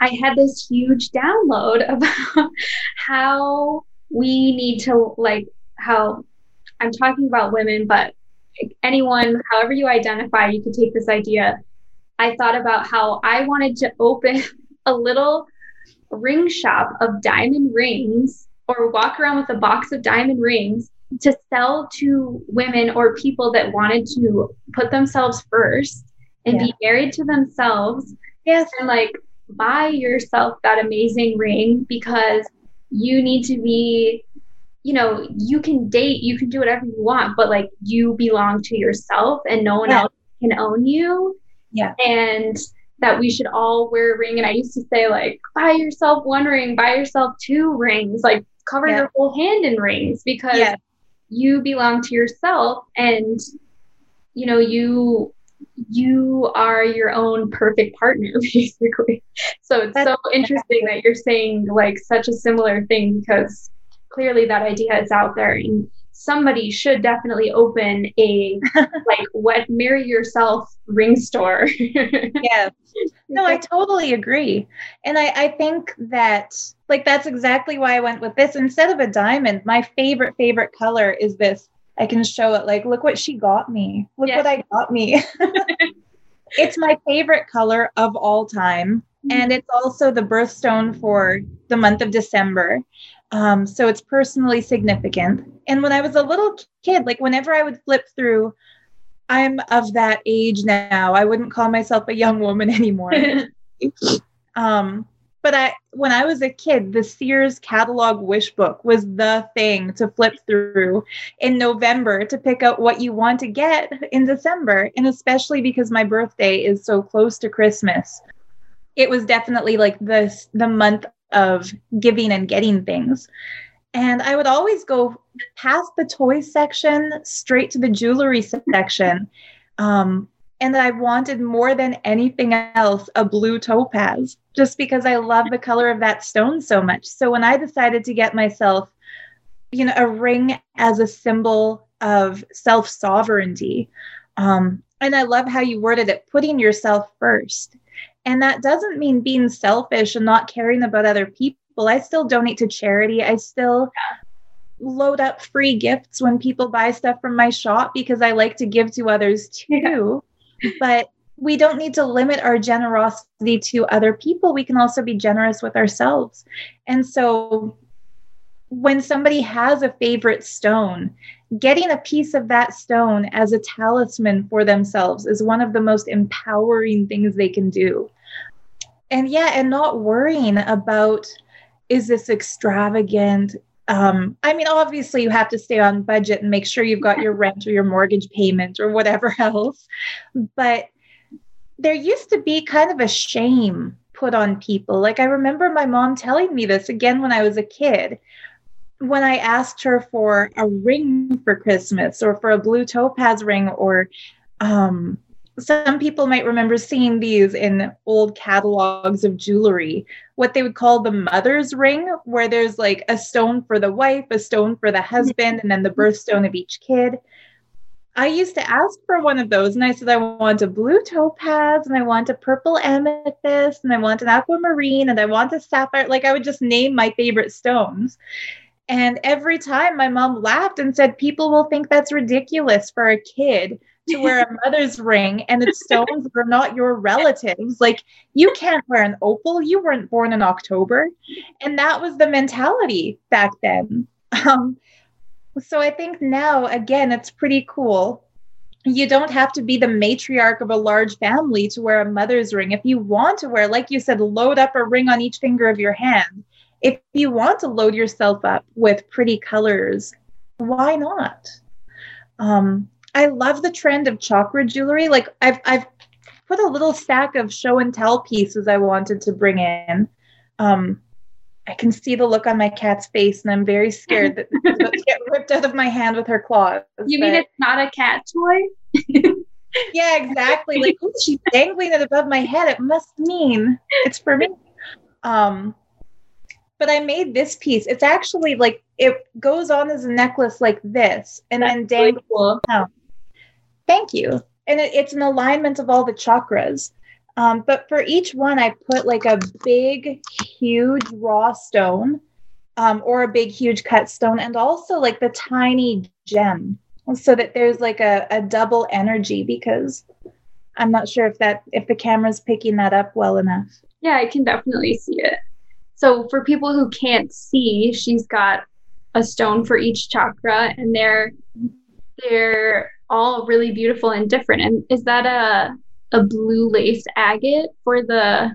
I had this huge download about how we need to, like, how I'm talking about women, but anyone, however you identify, you could take this idea. I thought about how I wanted to open a little ring shop of diamond rings or walk around with a box of diamond rings to sell to women or people that wanted to put themselves first and yeah. be married to themselves. Yes. And like buy yourself that amazing ring because you need to be you know, you can date, you can do whatever you want, but like you belong to yourself and no one yeah. else can own you. Yeah. And that we should all wear a ring. And I used to say, like, buy yourself one ring, buy yourself two rings, like cover yeah. your whole hand in rings because yeah. you belong to yourself and you know, you you are your own perfect partner, basically. So it's That's so interesting that you're saying like such a similar thing because clearly that idea is out there and somebody should definitely open a like what marry yourself ring store. Yeah. No i totally agree. And I, I think that like that's exactly why i went with this. Instead of a diamond my favorite favorite color is this. I can show it like look what she got me. Look what i got me. It's my favorite color of all time. Mm-hmm. and it's also the birthstone for the month of december um, so it's personally significant. And when I was a little kid, like whenever I would flip through, I'm of that age now. I wouldn't call myself a young woman anymore. um, but I, when I was a kid, the Sears catalog wish book was the thing to flip through in November to pick out what you want to get in December. And especially because my birthday is so close to Christmas, it was definitely like the the month of giving and getting things. And I would always go past the toy section straight to the jewelry section. Um, and I wanted more than anything else a blue topaz, just because I love the color of that stone so much. So when I decided to get myself, you know, a ring as a symbol of self sovereignty, um, and I love how you worded it, putting yourself first. And that doesn't mean being selfish and not caring about other people. I still donate to charity. I still load up free gifts when people buy stuff from my shop because I like to give to others too. Yeah. But we don't need to limit our generosity to other people. We can also be generous with ourselves. And so when somebody has a favorite stone, getting a piece of that stone as a talisman for themselves is one of the most empowering things they can do and yeah and not worrying about is this extravagant um, I mean, obviously, you have to stay on budget and make sure you've got your rent or your mortgage payment or whatever else. But there used to be kind of a shame put on people. Like, I remember my mom telling me this again when I was a kid. When I asked her for a ring for Christmas or for a blue topaz ring or um, some people might remember seeing these in old catalogs of jewelry, what they would call the mother's ring, where there's like a stone for the wife, a stone for the mm-hmm. husband, and then the birthstone of each kid. I used to ask for one of those, and I said, I want a blue topaz, and I want a purple amethyst, and I want an aquamarine, and I want a sapphire. Like I would just name my favorite stones. And every time my mom laughed and said, People will think that's ridiculous for a kid to wear a mother's ring and its stones were not your relatives. Like you can't wear an opal. You weren't born in October. And that was the mentality back then. Um, so I think now, again, it's pretty cool. You don't have to be the matriarch of a large family to wear a mother's ring. If you want to wear, like you said, load up a ring on each finger of your hand. If you want to load yourself up with pretty colors, why not? Um, I love the trend of chakra jewelry. Like I've I've put a little stack of show and tell pieces I wanted to bring in. Um, I can see the look on my cat's face, and I'm very scared that it's about to get ripped out of my hand with her claws. You but... mean it's not a cat toy? yeah, exactly. Like oh, she's dangling it above my head. It must mean it's for me. Um, but I made this piece. It's actually like it goes on as a necklace like this, and That's then dangles really cool. Thank you. And it, it's an alignment of all the chakras. Um, but for each one, I put like a big, huge raw stone um, or a big, huge cut stone, and also like the tiny gem so that there's like a, a double energy because I'm not sure if that if the camera's picking that up well enough. Yeah, I can definitely see it. So for people who can't see, she's got a stone for each chakra, and they're they're all really beautiful and different. And is that a a blue lace agate for the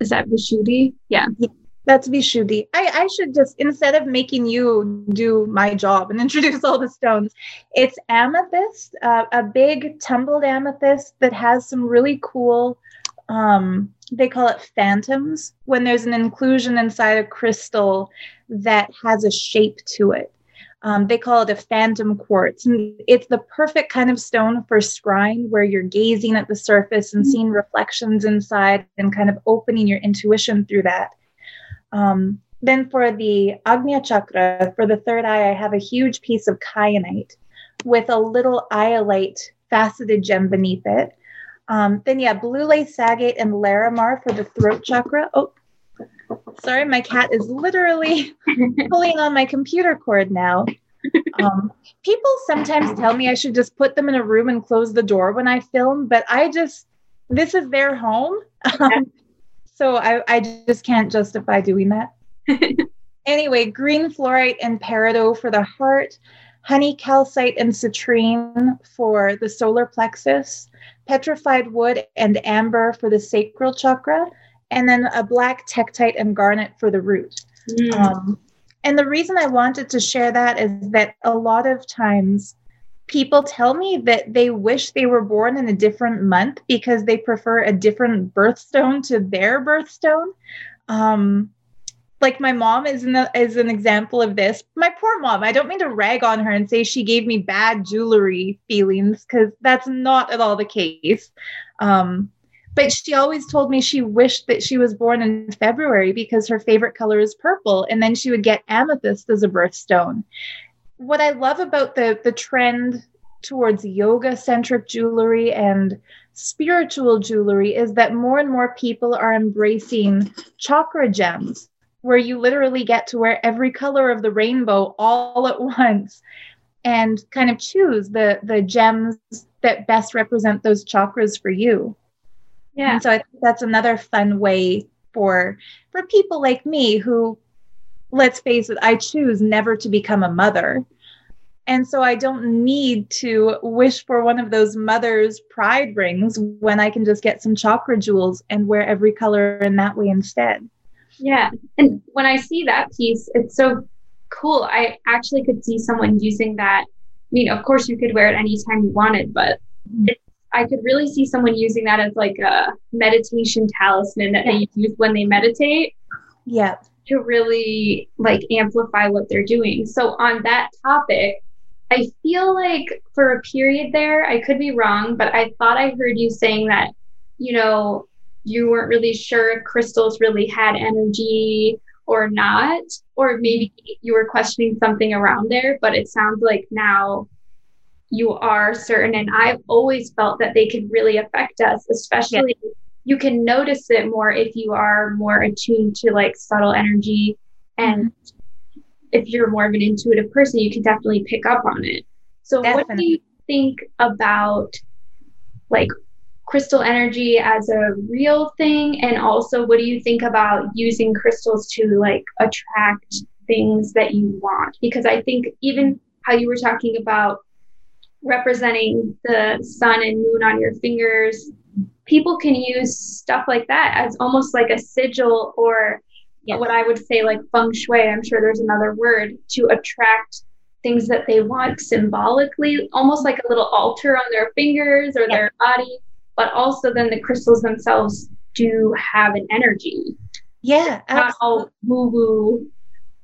is that Vishuddhi? Yeah. yeah. That's Vishuddhi. I, I should just, instead of making you do my job and introduce all the stones, it's amethyst, uh, a big tumbled amethyst that has some really cool, um, they call it phantoms, when there's an inclusion inside a crystal that has a shape to it. Um, they call it a phantom quartz. And it's the perfect kind of stone for scrying, where you're gazing at the surface and seeing reflections inside and kind of opening your intuition through that. Um, then for the Agnya chakra, for the third eye, I have a huge piece of kyanite with a little iolite faceted gem beneath it. Um, then yeah, blue lace agate and larimar for the throat chakra. Oh, sorry, my cat is literally pulling on my computer cord now. Um, people sometimes tell me I should just put them in a room and close the door when I film, but I just this is their home. Um, so I, I just can't justify doing that. anyway, green fluorite and peridot for the heart, honey calcite and citrine for the solar plexus, petrified wood and amber for the sacral chakra, and then a black tektite and garnet for the root. Mm. Um, and the reason I wanted to share that is that a lot of times people tell me that they wish they were born in a different month because they prefer a different birthstone to their birthstone. Um, like my mom is an, is an example of this. My poor mom, I don't mean to rag on her and say she gave me bad jewelry feelings because that's not at all the case. Um, but she always told me she wished that she was born in February because her favorite color is purple. And then she would get amethyst as a birthstone what I love about the the trend towards yoga centric jewelry and spiritual jewelry is that more and more people are embracing chakra gems where you literally get to wear every color of the rainbow all at once and kind of choose the the gems that best represent those chakras for you. Yeah. And so I think that's another fun way for for people like me who let's face it, I choose never to become a mother. And so I don't need to wish for one of those mother's pride rings when I can just get some chakra jewels and wear every color in that way instead. Yeah. And when I see that piece, it's so cool. I actually could see someone using that. I mean, of course, you could wear it anytime you wanted, but mm-hmm. I could really see someone using that as like a meditation talisman that yeah. they use when they meditate. Yeah to really like amplify what they're doing. So on that topic, I feel like for a period there, I could be wrong, but I thought I heard you saying that, you know, you weren't really sure if crystals really had energy or not, or maybe mm-hmm. you were questioning something around there, but it sounds like now you are certain. And I've always felt that they could really affect us, especially yeah you can notice it more if you are more attuned to like subtle energy and mm-hmm. if you're more of an intuitive person you can definitely pick up on it so definitely. what do you think about like crystal energy as a real thing and also what do you think about using crystals to like attract things that you want because i think even how you were talking about representing the sun and moon on your fingers people can use stuff like that as almost like a sigil or yes. what I would say like feng shui. I'm sure there's another word to attract things that they want symbolically, almost like a little altar on their fingers or yes. their body. But also, then the crystals themselves do have an energy. Yeah, not all woo woo.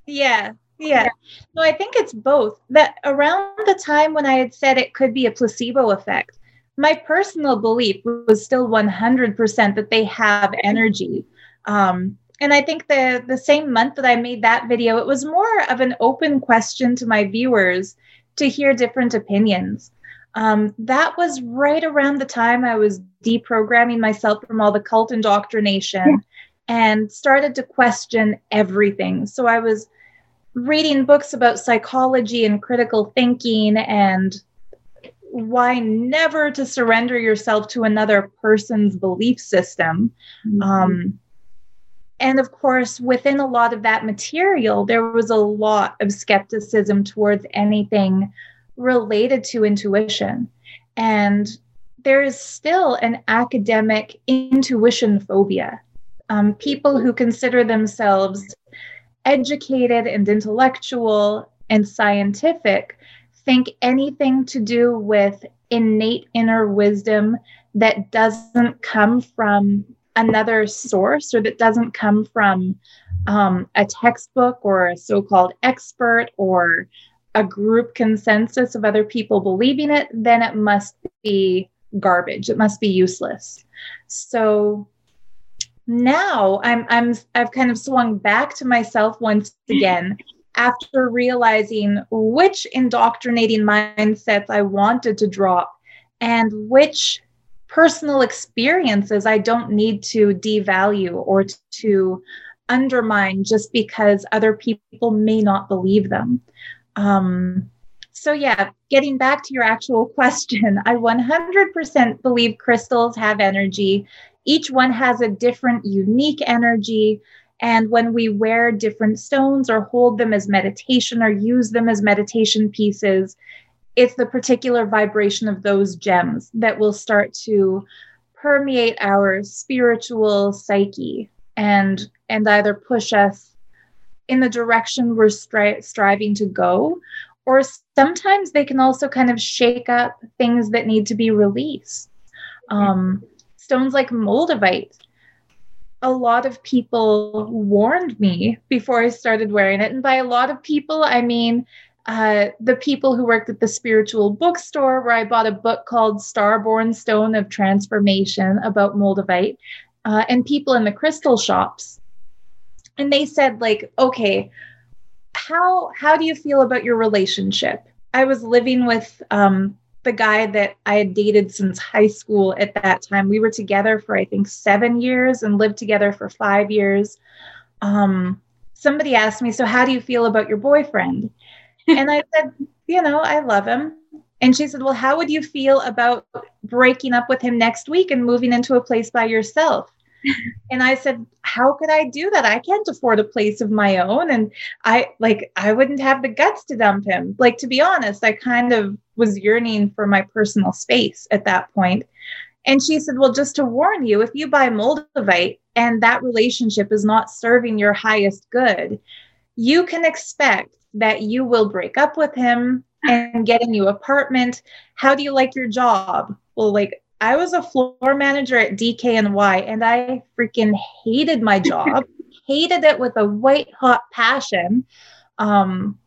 Yeah, yeah. No, I think it's both. That around the time when I had said it could be a placebo effect, my personal belief was still 100% that they have energy. Um, and I think the the same month that I made that video, it was more of an open question to my viewers to hear different opinions. Um, that was right around the time I was deprogramming myself from all the cult indoctrination yeah. and started to question everything. So I was reading books about psychology and critical thinking and why never to surrender yourself to another person's belief system. Mm-hmm. Um, and of course, within a lot of that material, there was a lot of skepticism towards anything related to intuition. And there is still an academic intuition phobia. Um, people who consider themselves educated and intellectual and scientific think anything to do with innate inner wisdom that doesn't come from another source or that doesn't come from um, a textbook or a so called expert or a group consensus of other people believing it, then it must be garbage. It must be useless. So now I'm I'm I've kind of swung back to myself once again after realizing which indoctrinating mindsets I wanted to drop and which personal experiences I don't need to devalue or to undermine just because other people may not believe them. Um, so, yeah, getting back to your actual question, I 100% believe crystals have energy. Each one has a different, unique energy. And when we wear different stones or hold them as meditation or use them as meditation pieces, it's the particular vibration of those gems that will start to permeate our spiritual psyche and and either push us in the direction we're stri- striving to go or sometimes they can also kind of shake up things that need to be released um, stones like moldavite a lot of people warned me before I started wearing it. And by a lot of people, I mean uh, the people who worked at the spiritual bookstore where I bought a book called Starborn Stone of Transformation about Moldavite, uh, and people in the crystal shops. And they said, like, okay, how how do you feel about your relationship? I was living with um, the guy that I had dated since high school at that time. We were together for I think seven years and lived together for five years. Um, somebody asked me, so how do you feel about your boyfriend? and I said, you know, I love him. And she said, well, how would you feel about breaking up with him next week and moving into a place by yourself? And I said, how could I do that? I can't afford a place of my own. And I like, I wouldn't have the guts to dump him. Like, to be honest, I kind of was yearning for my personal space at that point. And she said, well, just to warn you, if you buy Moldavite and that relationship is not serving your highest good, you can expect that you will break up with him and get a new apartment. How do you like your job? Well, like I was a floor manager at DKNY and I freaking hated my job, hated it with a white hot passion um,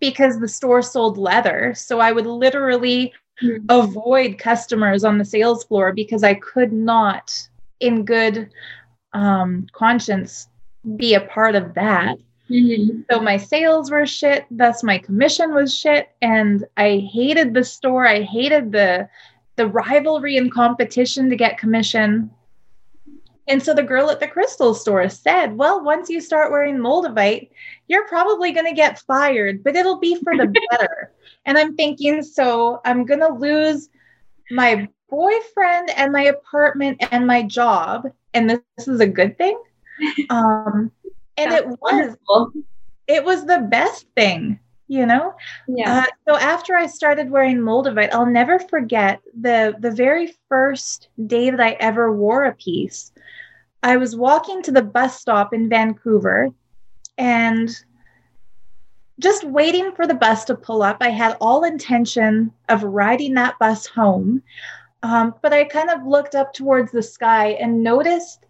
because the store sold leather. So I would literally mm-hmm. avoid customers on the sales floor because I could not, in good um, conscience, be a part of that. Mm-hmm. So my sales were shit, thus my commission was shit, and I hated the store. I hated the the rivalry and competition to get commission. And so the girl at the crystal store said, Well, once you start wearing Moldavite, you're probably going to get fired, but it'll be for the better. and I'm thinking, So I'm going to lose my boyfriend and my apartment and my job. And this, this is a good thing. Um, and That's it was wonderful. it was the best thing you know? Yeah. Uh, so after i started wearing moldavite i'll never forget the the very first day that i ever wore a piece. I was walking to the bus stop in vancouver and just waiting for the bus to pull up i had all intention of riding that bus home. Um, but i kind of looked up towards the sky and noticed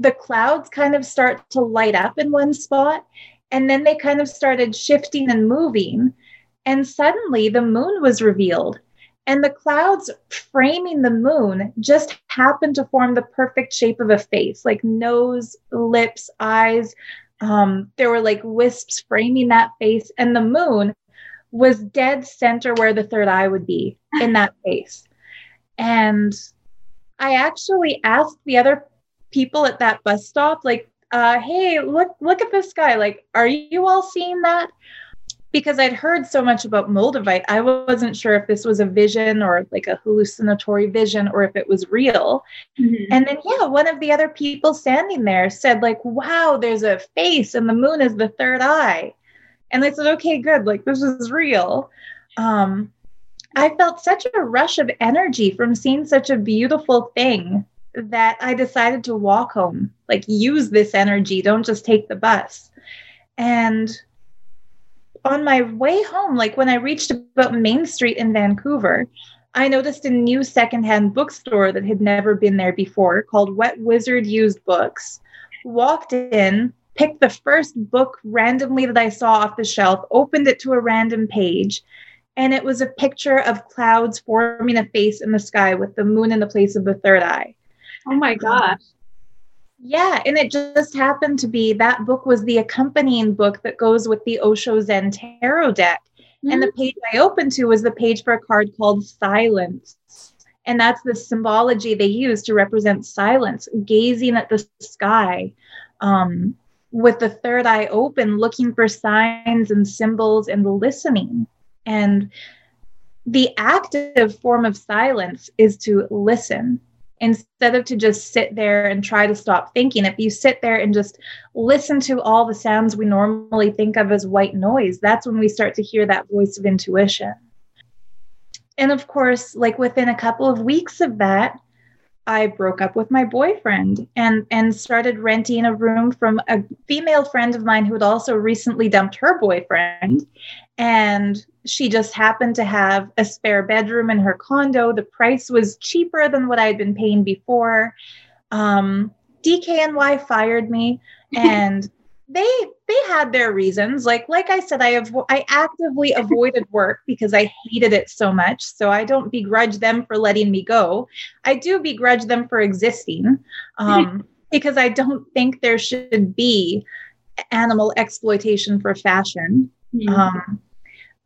the clouds kind of start to light up in one spot and then they kind of started shifting and moving. And suddenly the moon was revealed. And the clouds framing the moon just happened to form the perfect shape of a face like nose lips eyes. Um, there were like wisps framing that face. And the moon was dead center where the third eye would be in that face. And i actually asked the other people at that bus stop like uh hey look look at this guy like are you all seeing that because I'd heard so much about Moldavite, I wasn't sure if this was a vision or like a hallucinatory vision or if it was real. Mm-hmm. And then, yeah, one of the other people standing there said, like, wow, there's a face and the moon is the third eye. And I said, okay, good. Like, this is real. Um, I felt such a rush of energy from seeing such a beautiful thing that I decided to walk home, like, use this energy, don't just take the bus. And on my way home, like when I reached about Main Street in Vancouver, I noticed a new secondhand bookstore that had never been there before called Wet Wizard Used Books. Walked in, picked the first book randomly that I saw off the shelf, opened it to a random page, and it was a picture of clouds forming a face in the sky with the moon in the place of the third eye. Oh my gosh. Yeah, and it just happened to be that book was the accompanying book that goes with the Osho Zen Tarot deck. Mm-hmm. And the mm-hmm. page I opened to was the page for a card called Silence. And that's the symbology they use to represent silence, gazing at the sky um, with the third eye open, looking for signs and symbols and listening. And the active form of silence is to listen instead of to just sit there and try to stop thinking. If you sit there and just listen to all the sounds we normally think of as white noise that's when we start to hear that voice of intuition. And of course like within a couple of weeks of that I broke up with my boyfriend and and started renting a room from a female friend of mine who had also recently dumped her boyfriend and she just happened to have a spare bedroom in her condo. The price was cheaper than what I had been paying before. Um, DKNY fired me, and they they had their reasons. Like like I said, I have I actively avoided work because I hated it so much. So I don't begrudge them for letting me go. I do begrudge them for existing, um, because I don't think there should be animal exploitation for fashion. Um,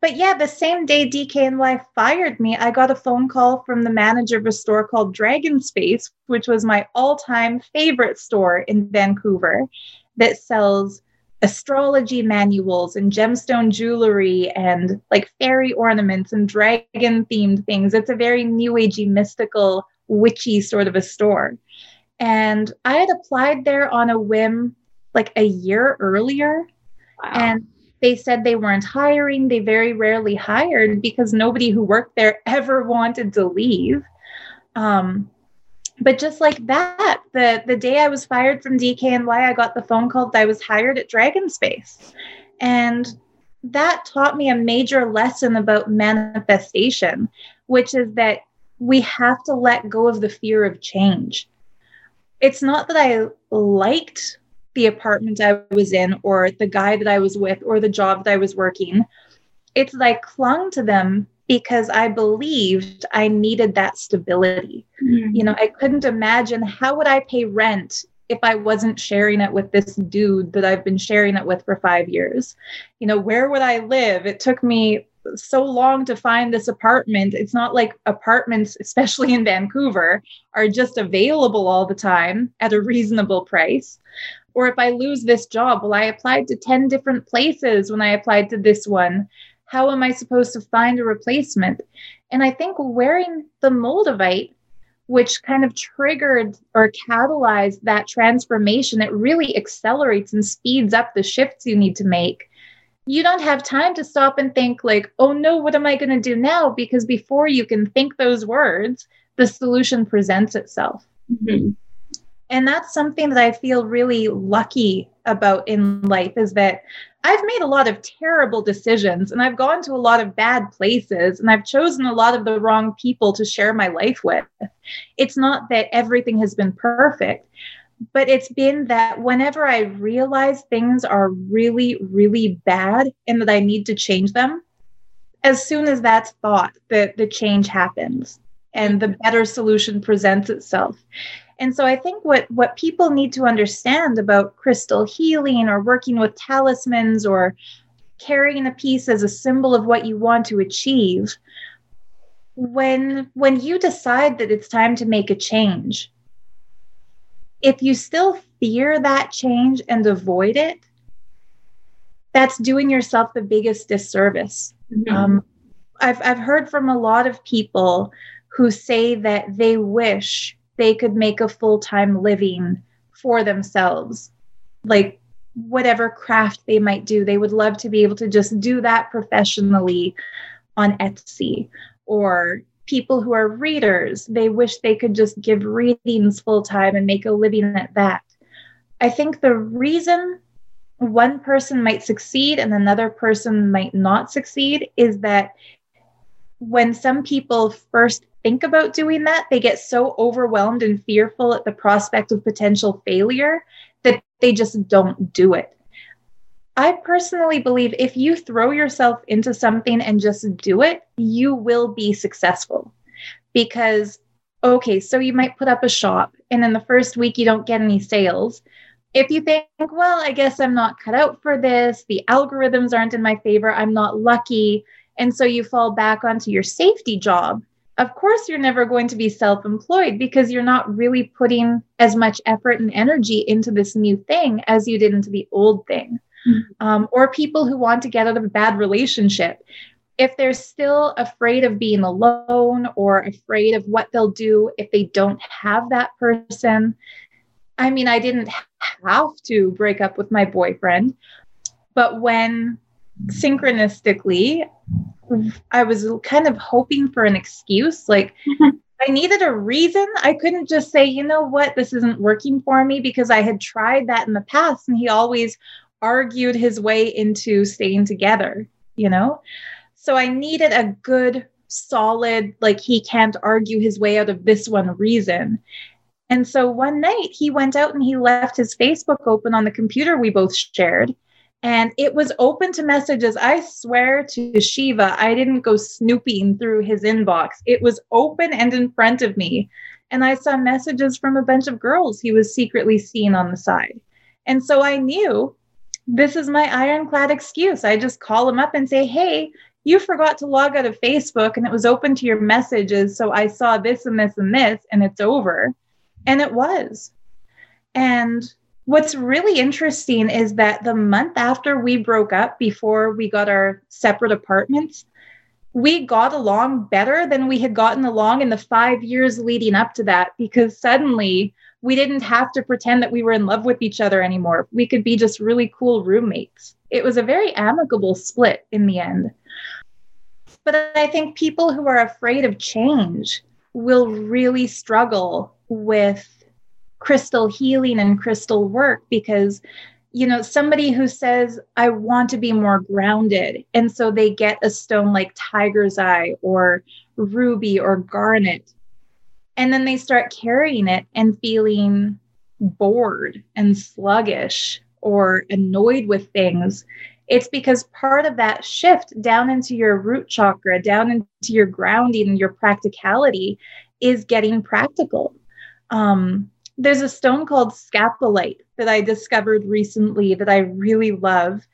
but yeah, the same day DKNY fired me, I got a phone call from the manager of a store called Dragon Space, which was my all time favorite store in Vancouver that sells astrology manuals and gemstone jewelry and like fairy ornaments and dragon themed things. It's a very new agey, mystical, witchy sort of a store. And I had applied there on a whim like a year earlier. Wow. And they said they weren't hiring. They very rarely hired because nobody who worked there ever wanted to leave. Um, but just like that, the the day I was fired from dk DKNY, I got the phone call that I was hired at Dragon Space, and that taught me a major lesson about manifestation, which is that we have to let go of the fear of change. It's not that I liked the apartment I was in or the guy that I was with or the job that I was working. It's like clung to them because I believed I needed that stability. Mm-hmm. You know, I couldn't imagine how would I pay rent if I wasn't sharing it with this dude that I've been sharing it with for 5 years. You know, where would I live? It took me so long to find this apartment. It's not like apartments, especially in Vancouver, are just available all the time at a reasonable price. Or if I lose this job, well, I applied to 10 different places when I applied to this one. How am I supposed to find a replacement? And I think wearing the Moldavite, which kind of triggered or catalyzed that transformation, it really accelerates and speeds up the shifts you need to make. You don't have time to stop and think, like, oh no, what am I going to do now? Because before you can think those words, the solution presents itself. Mm-hmm and that's something that i feel really lucky about in life is that i've made a lot of terrible decisions and i've gone to a lot of bad places and i've chosen a lot of the wrong people to share my life with. It's not that everything has been perfect but it's been that whenever i realize things are really really bad and that i need to change them as soon as that's thought that the change happens and the better solution presents itself and so I think what what people need to understand about crystal healing or working with talismans or carrying a piece as a symbol of what you want to achieve when when you decide that it's time to make a change if you still fear that change and avoid it that's doing yourself the biggest disservice. Mm-hmm. Um, I've, I've heard from a lot of people who say that they wish they could make a full time living for themselves. Like whatever craft they might do, they would love to be able to just do that professionally on Etsy. Or people who are readers, they wish they could just give readings full time and make a living at that. I think the reason one person might succeed and another person might not succeed is that when some people first think about doing that, they get so overwhelmed and fearful at the prospect of potential failure that they just don't do it. I personally believe if you throw yourself into something and just do it, you will be successful. Because, okay, so you might put up a shop and in the first week you don't get any sales. If you think, well, I guess I'm not cut out for this, the algorithms aren't in my favor, I'm not lucky, and so you fall back onto your safety job, of course you're never going to be self-employed because you're not really putting as much effort and energy into this new thing as you did into the old thing. Mm-hmm. um, or people who want to get out of a bad relationship. If they're still afraid of being alone or afraid of what they'll do if they don't have that person i mean i didn't have to break up with my boyfriend. But when synchronistically I was kind of hoping for an excuse. Like, I needed a reason. I couldn't just say, you know what, this isn't working for me because I had tried that in the past and he always argued his way into staying together, you know? So I needed a good, solid, like, he can't argue his way out of this one reason. And so one night he went out and he left his Facebook open on the computer we both shared and it was open to messages. I swear to Shiva, I didn't go snooping through his inbox. It was open and in front of me. And I saw messages from a bunch of girls he was secretly seeing on the side. And so I knew this is my ironclad excuse. I just call him up and say, hey, you forgot to log out of Facebook and it was open to your messages. So I saw this and this and this, and it's over. And it was. And What's really interesting is that the month after we broke up, before we got our separate apartments, we got along better than we had gotten along in the five years leading up to that because suddenly we didn't have to pretend that we were in love with each other anymore. We could be just really cool roommates. It was a very amicable split in the end. But I think people who are afraid of change will really struggle with crystal healing and crystal work because you know somebody who says i want to be more grounded and so they get a stone like tiger's eye or ruby or garnet and then they start carrying it and feeling bored and sluggish or annoyed with things. It's because part of that shift down into your root chakra down into your grounding and your practicality is getting practical. Um, there's a stone called scapolite that I discovered recently that I really love.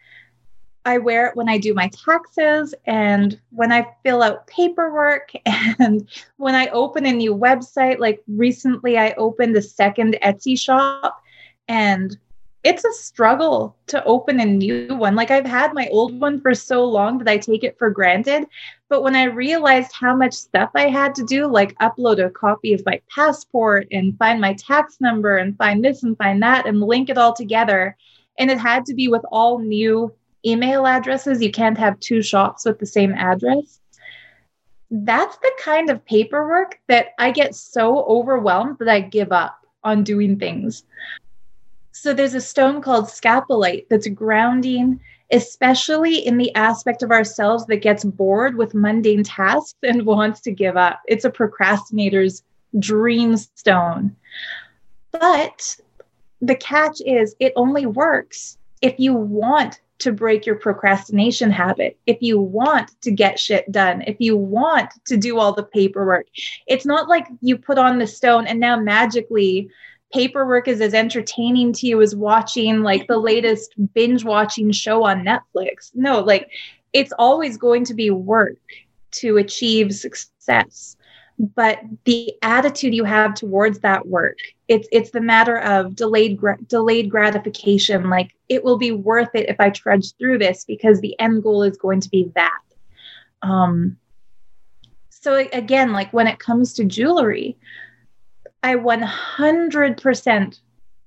I wear it when I do my taxes and when I fill out paperwork and when I open a new website. Like recently, I opened a second Etsy shop and it's a struggle to open a new one. Like I've had my old one for so long that I take it for granted. But when I realized how much stuff I had to do, like upload a copy of my passport and find my tax number and find this and find that and link it all together, and it had to be with all new email addresses. You can't have two shops with the same address. That's the kind of paperwork that I get so overwhelmed that I give up on doing things. So there's a stone called scapolite that's grounding, especially in the aspect of ourselves that gets bored with mundane tasks and wants to give up. It's a procrastinator's dream stone. But the catch is it only works if you want to break your procrastination habit, if you want to get shit done, if you want to do all the paperwork. It's not like you put on the stone and now magically paperwork is as entertaining to you as watching like the latest binge watching show on Netflix. No, like it's always going to be work to achieve success. but the attitude you have towards that work it's it's the matter of delayed gra- delayed gratification like it will be worth it if i trudge through this because the end goal is going to be that um so again like when it comes to jewelry i 100%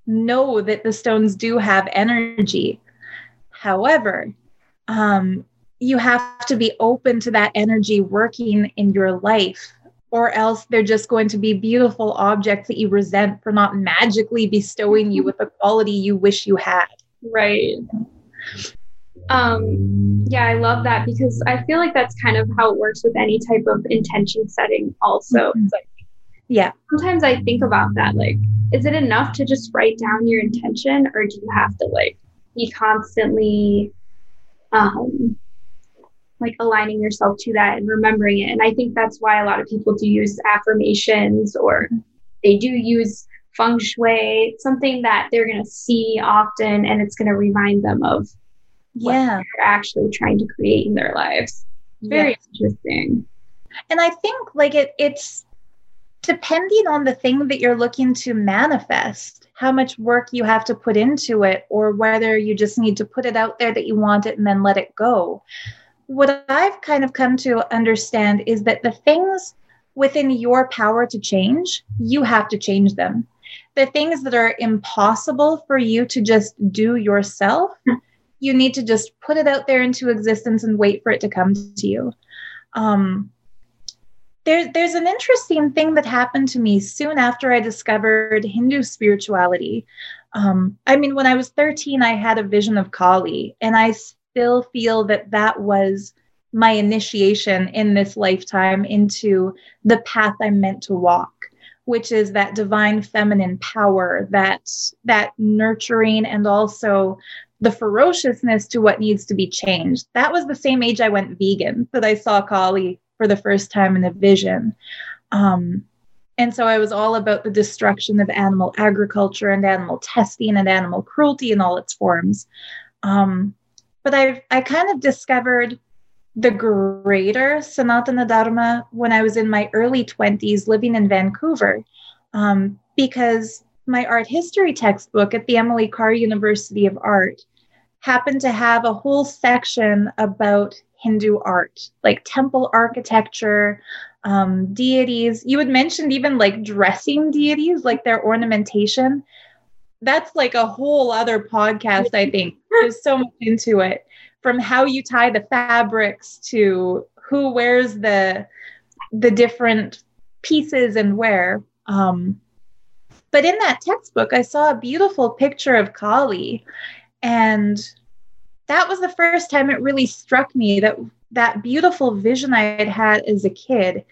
know that the stones do have energy however um you have to be open to that energy working in your life or else they're just going to be beautiful objects that you resent for not magically bestowing you with the quality you wish you had. Right. Um, yeah, I love that because I feel like that's kind of how it works with any type of intention setting, also. Mm-hmm. It's like, yeah. Sometimes I think about that. Like, is it enough to just write down your intention, or do you have to, like, be constantly um, like aligning yourself to that and remembering it. And I think that's why a lot of people do use affirmations or they do use feng shui, something that they're going to see often and it's going to remind them of yeah. what they're actually trying to create in their lives. Very interesting. And I think like it it's depending on the thing that you're looking to manifest, how much work you have to put into it, or whether you just need to put it out there that you want it and then let it go what I've kind of come to understand is that the things within your power to change, you have to change them. The things that are impossible for you to just do yourself, you need to just put it out there into existence and wait for it to come to you. Um, there, there's an interesting thing that happened to me soon after I discovered Hindu spirituality. Um, I mean, when I was 13, I had a vision of Kali, and I still feel that that was my initiation in this lifetime into the path I'm meant to walk, which is that divine feminine power, that that nurturing and also the ferociousness to what needs to be changed. That was the same age I went vegan that I saw Kali for the first time in a vision. Um, and so I was all about the destruction of animal agriculture and animal testing and animal cruelty in all its forms. Um, but I I kind of discovered the greater Sanatana Dharma when I was in my early 20s living in Vancouver um, because my art history textbook at the Emily Carr University of Art happened to have a whole section about Hindu art, like temple architecture, um, deities. You had mentioned even like dressing deities, like their ornamentation that's like a whole other podcast, I think. There's so much into it from how you tie the fabrics to who wears the the different pieces and where. Um, but in that textbook, I saw a beautiful picture of Kali, and that was the first time it really struck me that that beautiful vision I had had as a kid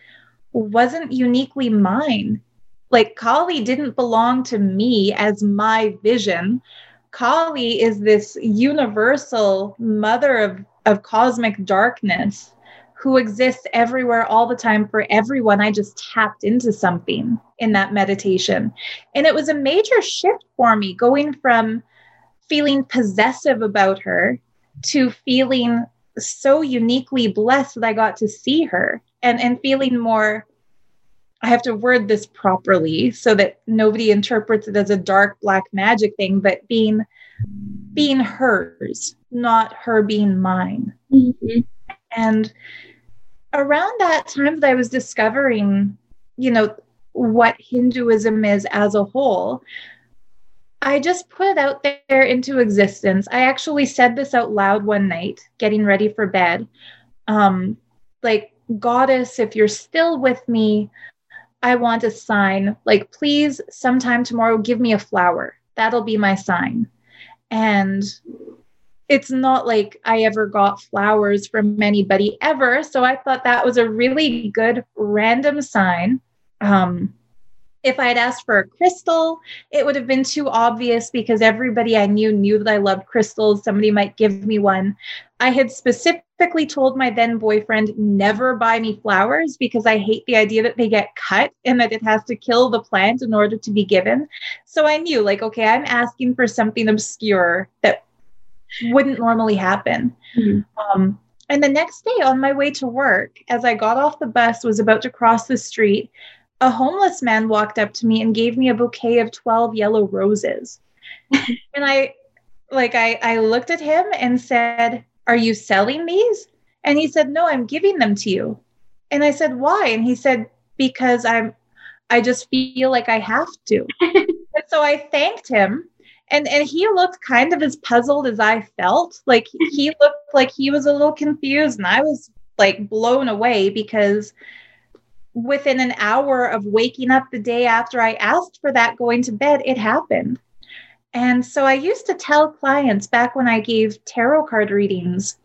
wasn't uniquely mine like Kali didn't belong to me as my vision. Kali is this universal mother of, of cosmic darkness who exists everywhere all the time for everyone. I just tapped into something in that meditation. And it was a major shift for me going from feeling possessive about her to feeling so uniquely blessed that I got to see her and, and feeling more I have to word this properly so that nobody interprets it as a dark black magic thing, but being being hers, not her being mine. Mm-hmm. And around that time that I was discovering, you know, what Hinduism is as a whole, I just put it out there into existence. I actually said this out loud one night, getting ready for bed. Um, like, Goddess, if you're still with me, I want a sign. Like, please, sometime tomorrow, give me a flower. That'll be my sign. And it's not like I ever got flowers from anybody ever. So I thought that was a really good random sign. Um, if I had asked for a crystal, it would have been too obvious because everybody I knew knew that I loved crystals. Somebody might give me one. I had specifically told my then boyfriend never buy me flowers because I hate the idea that they get cut and that it has to kill the plant in order to be given. So I knew, like, okay, I'm asking for something obscure that wouldn't normally happen. Mm-hmm. Um, And the next day on my way to work, as I got off the bus, was about to cross the street, a homeless man walked up to me and gave me a bouquet of 12 yellow roses. and I like I I looked at him and said, "Are you selling these?" And he said, "No, I'm giving them to you." And I said, "Why?" And he said, "Because I'm I just feel like I have to." and so I thanked him and and he looked kind of as puzzled as I felt. Like he looked like he was a little confused and I was like blown away because within an hour of waking up the day after I asked for that going to bed, it happened. And so I used to tell clients back when I gave tarot card readings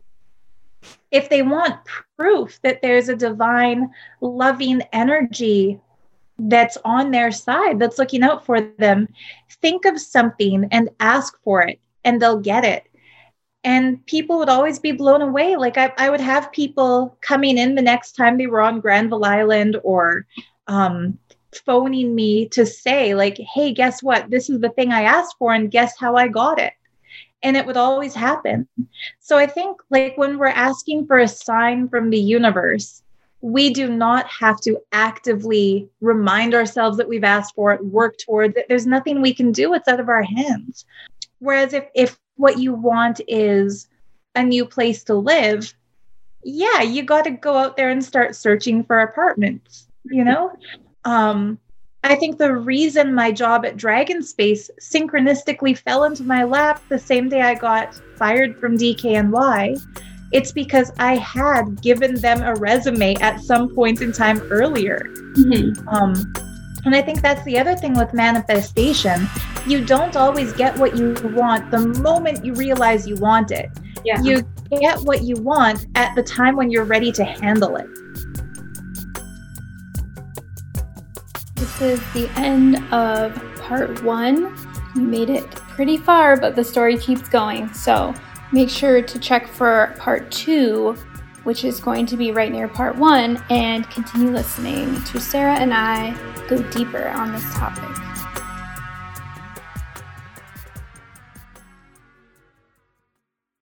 if they want proof that there's a divine, loving energy that's on their side, that's looking out for them, think of something and ask for it, and they'll get it. And people would always be blown away. Like I, I would have people coming in the next time they were on Granville Island or um, phoning me to say, like, hey, guess what? This is the thing I asked for, and guess how I got it. And it would always happen. So I think, like, when we're asking for a sign from the universe, we do not have to actively remind ourselves that we've asked for it, work towards it. There's nothing we can do, it's out of our hands. Whereas if, if what you want is a new place to live, yeah, you got to go out there and start searching for apartments, you know? Um, I think the reason my job at Dragon Space synchronistically fell into my lap the same day I got fired from DKNY it's because I had given them a resume at some point in time earlier. Mm-hmm. Um, and I think that's the other thing with manifestation. You don't always get what you want the moment you realize you want it. Yeah. You get what you want at the time when you're ready to handle it. This is the end of part one. You made it pretty far, but the story keeps going. So make sure to check for part two, which is going to be right near part one, and continue listening to Sarah and I go deeper on this topic.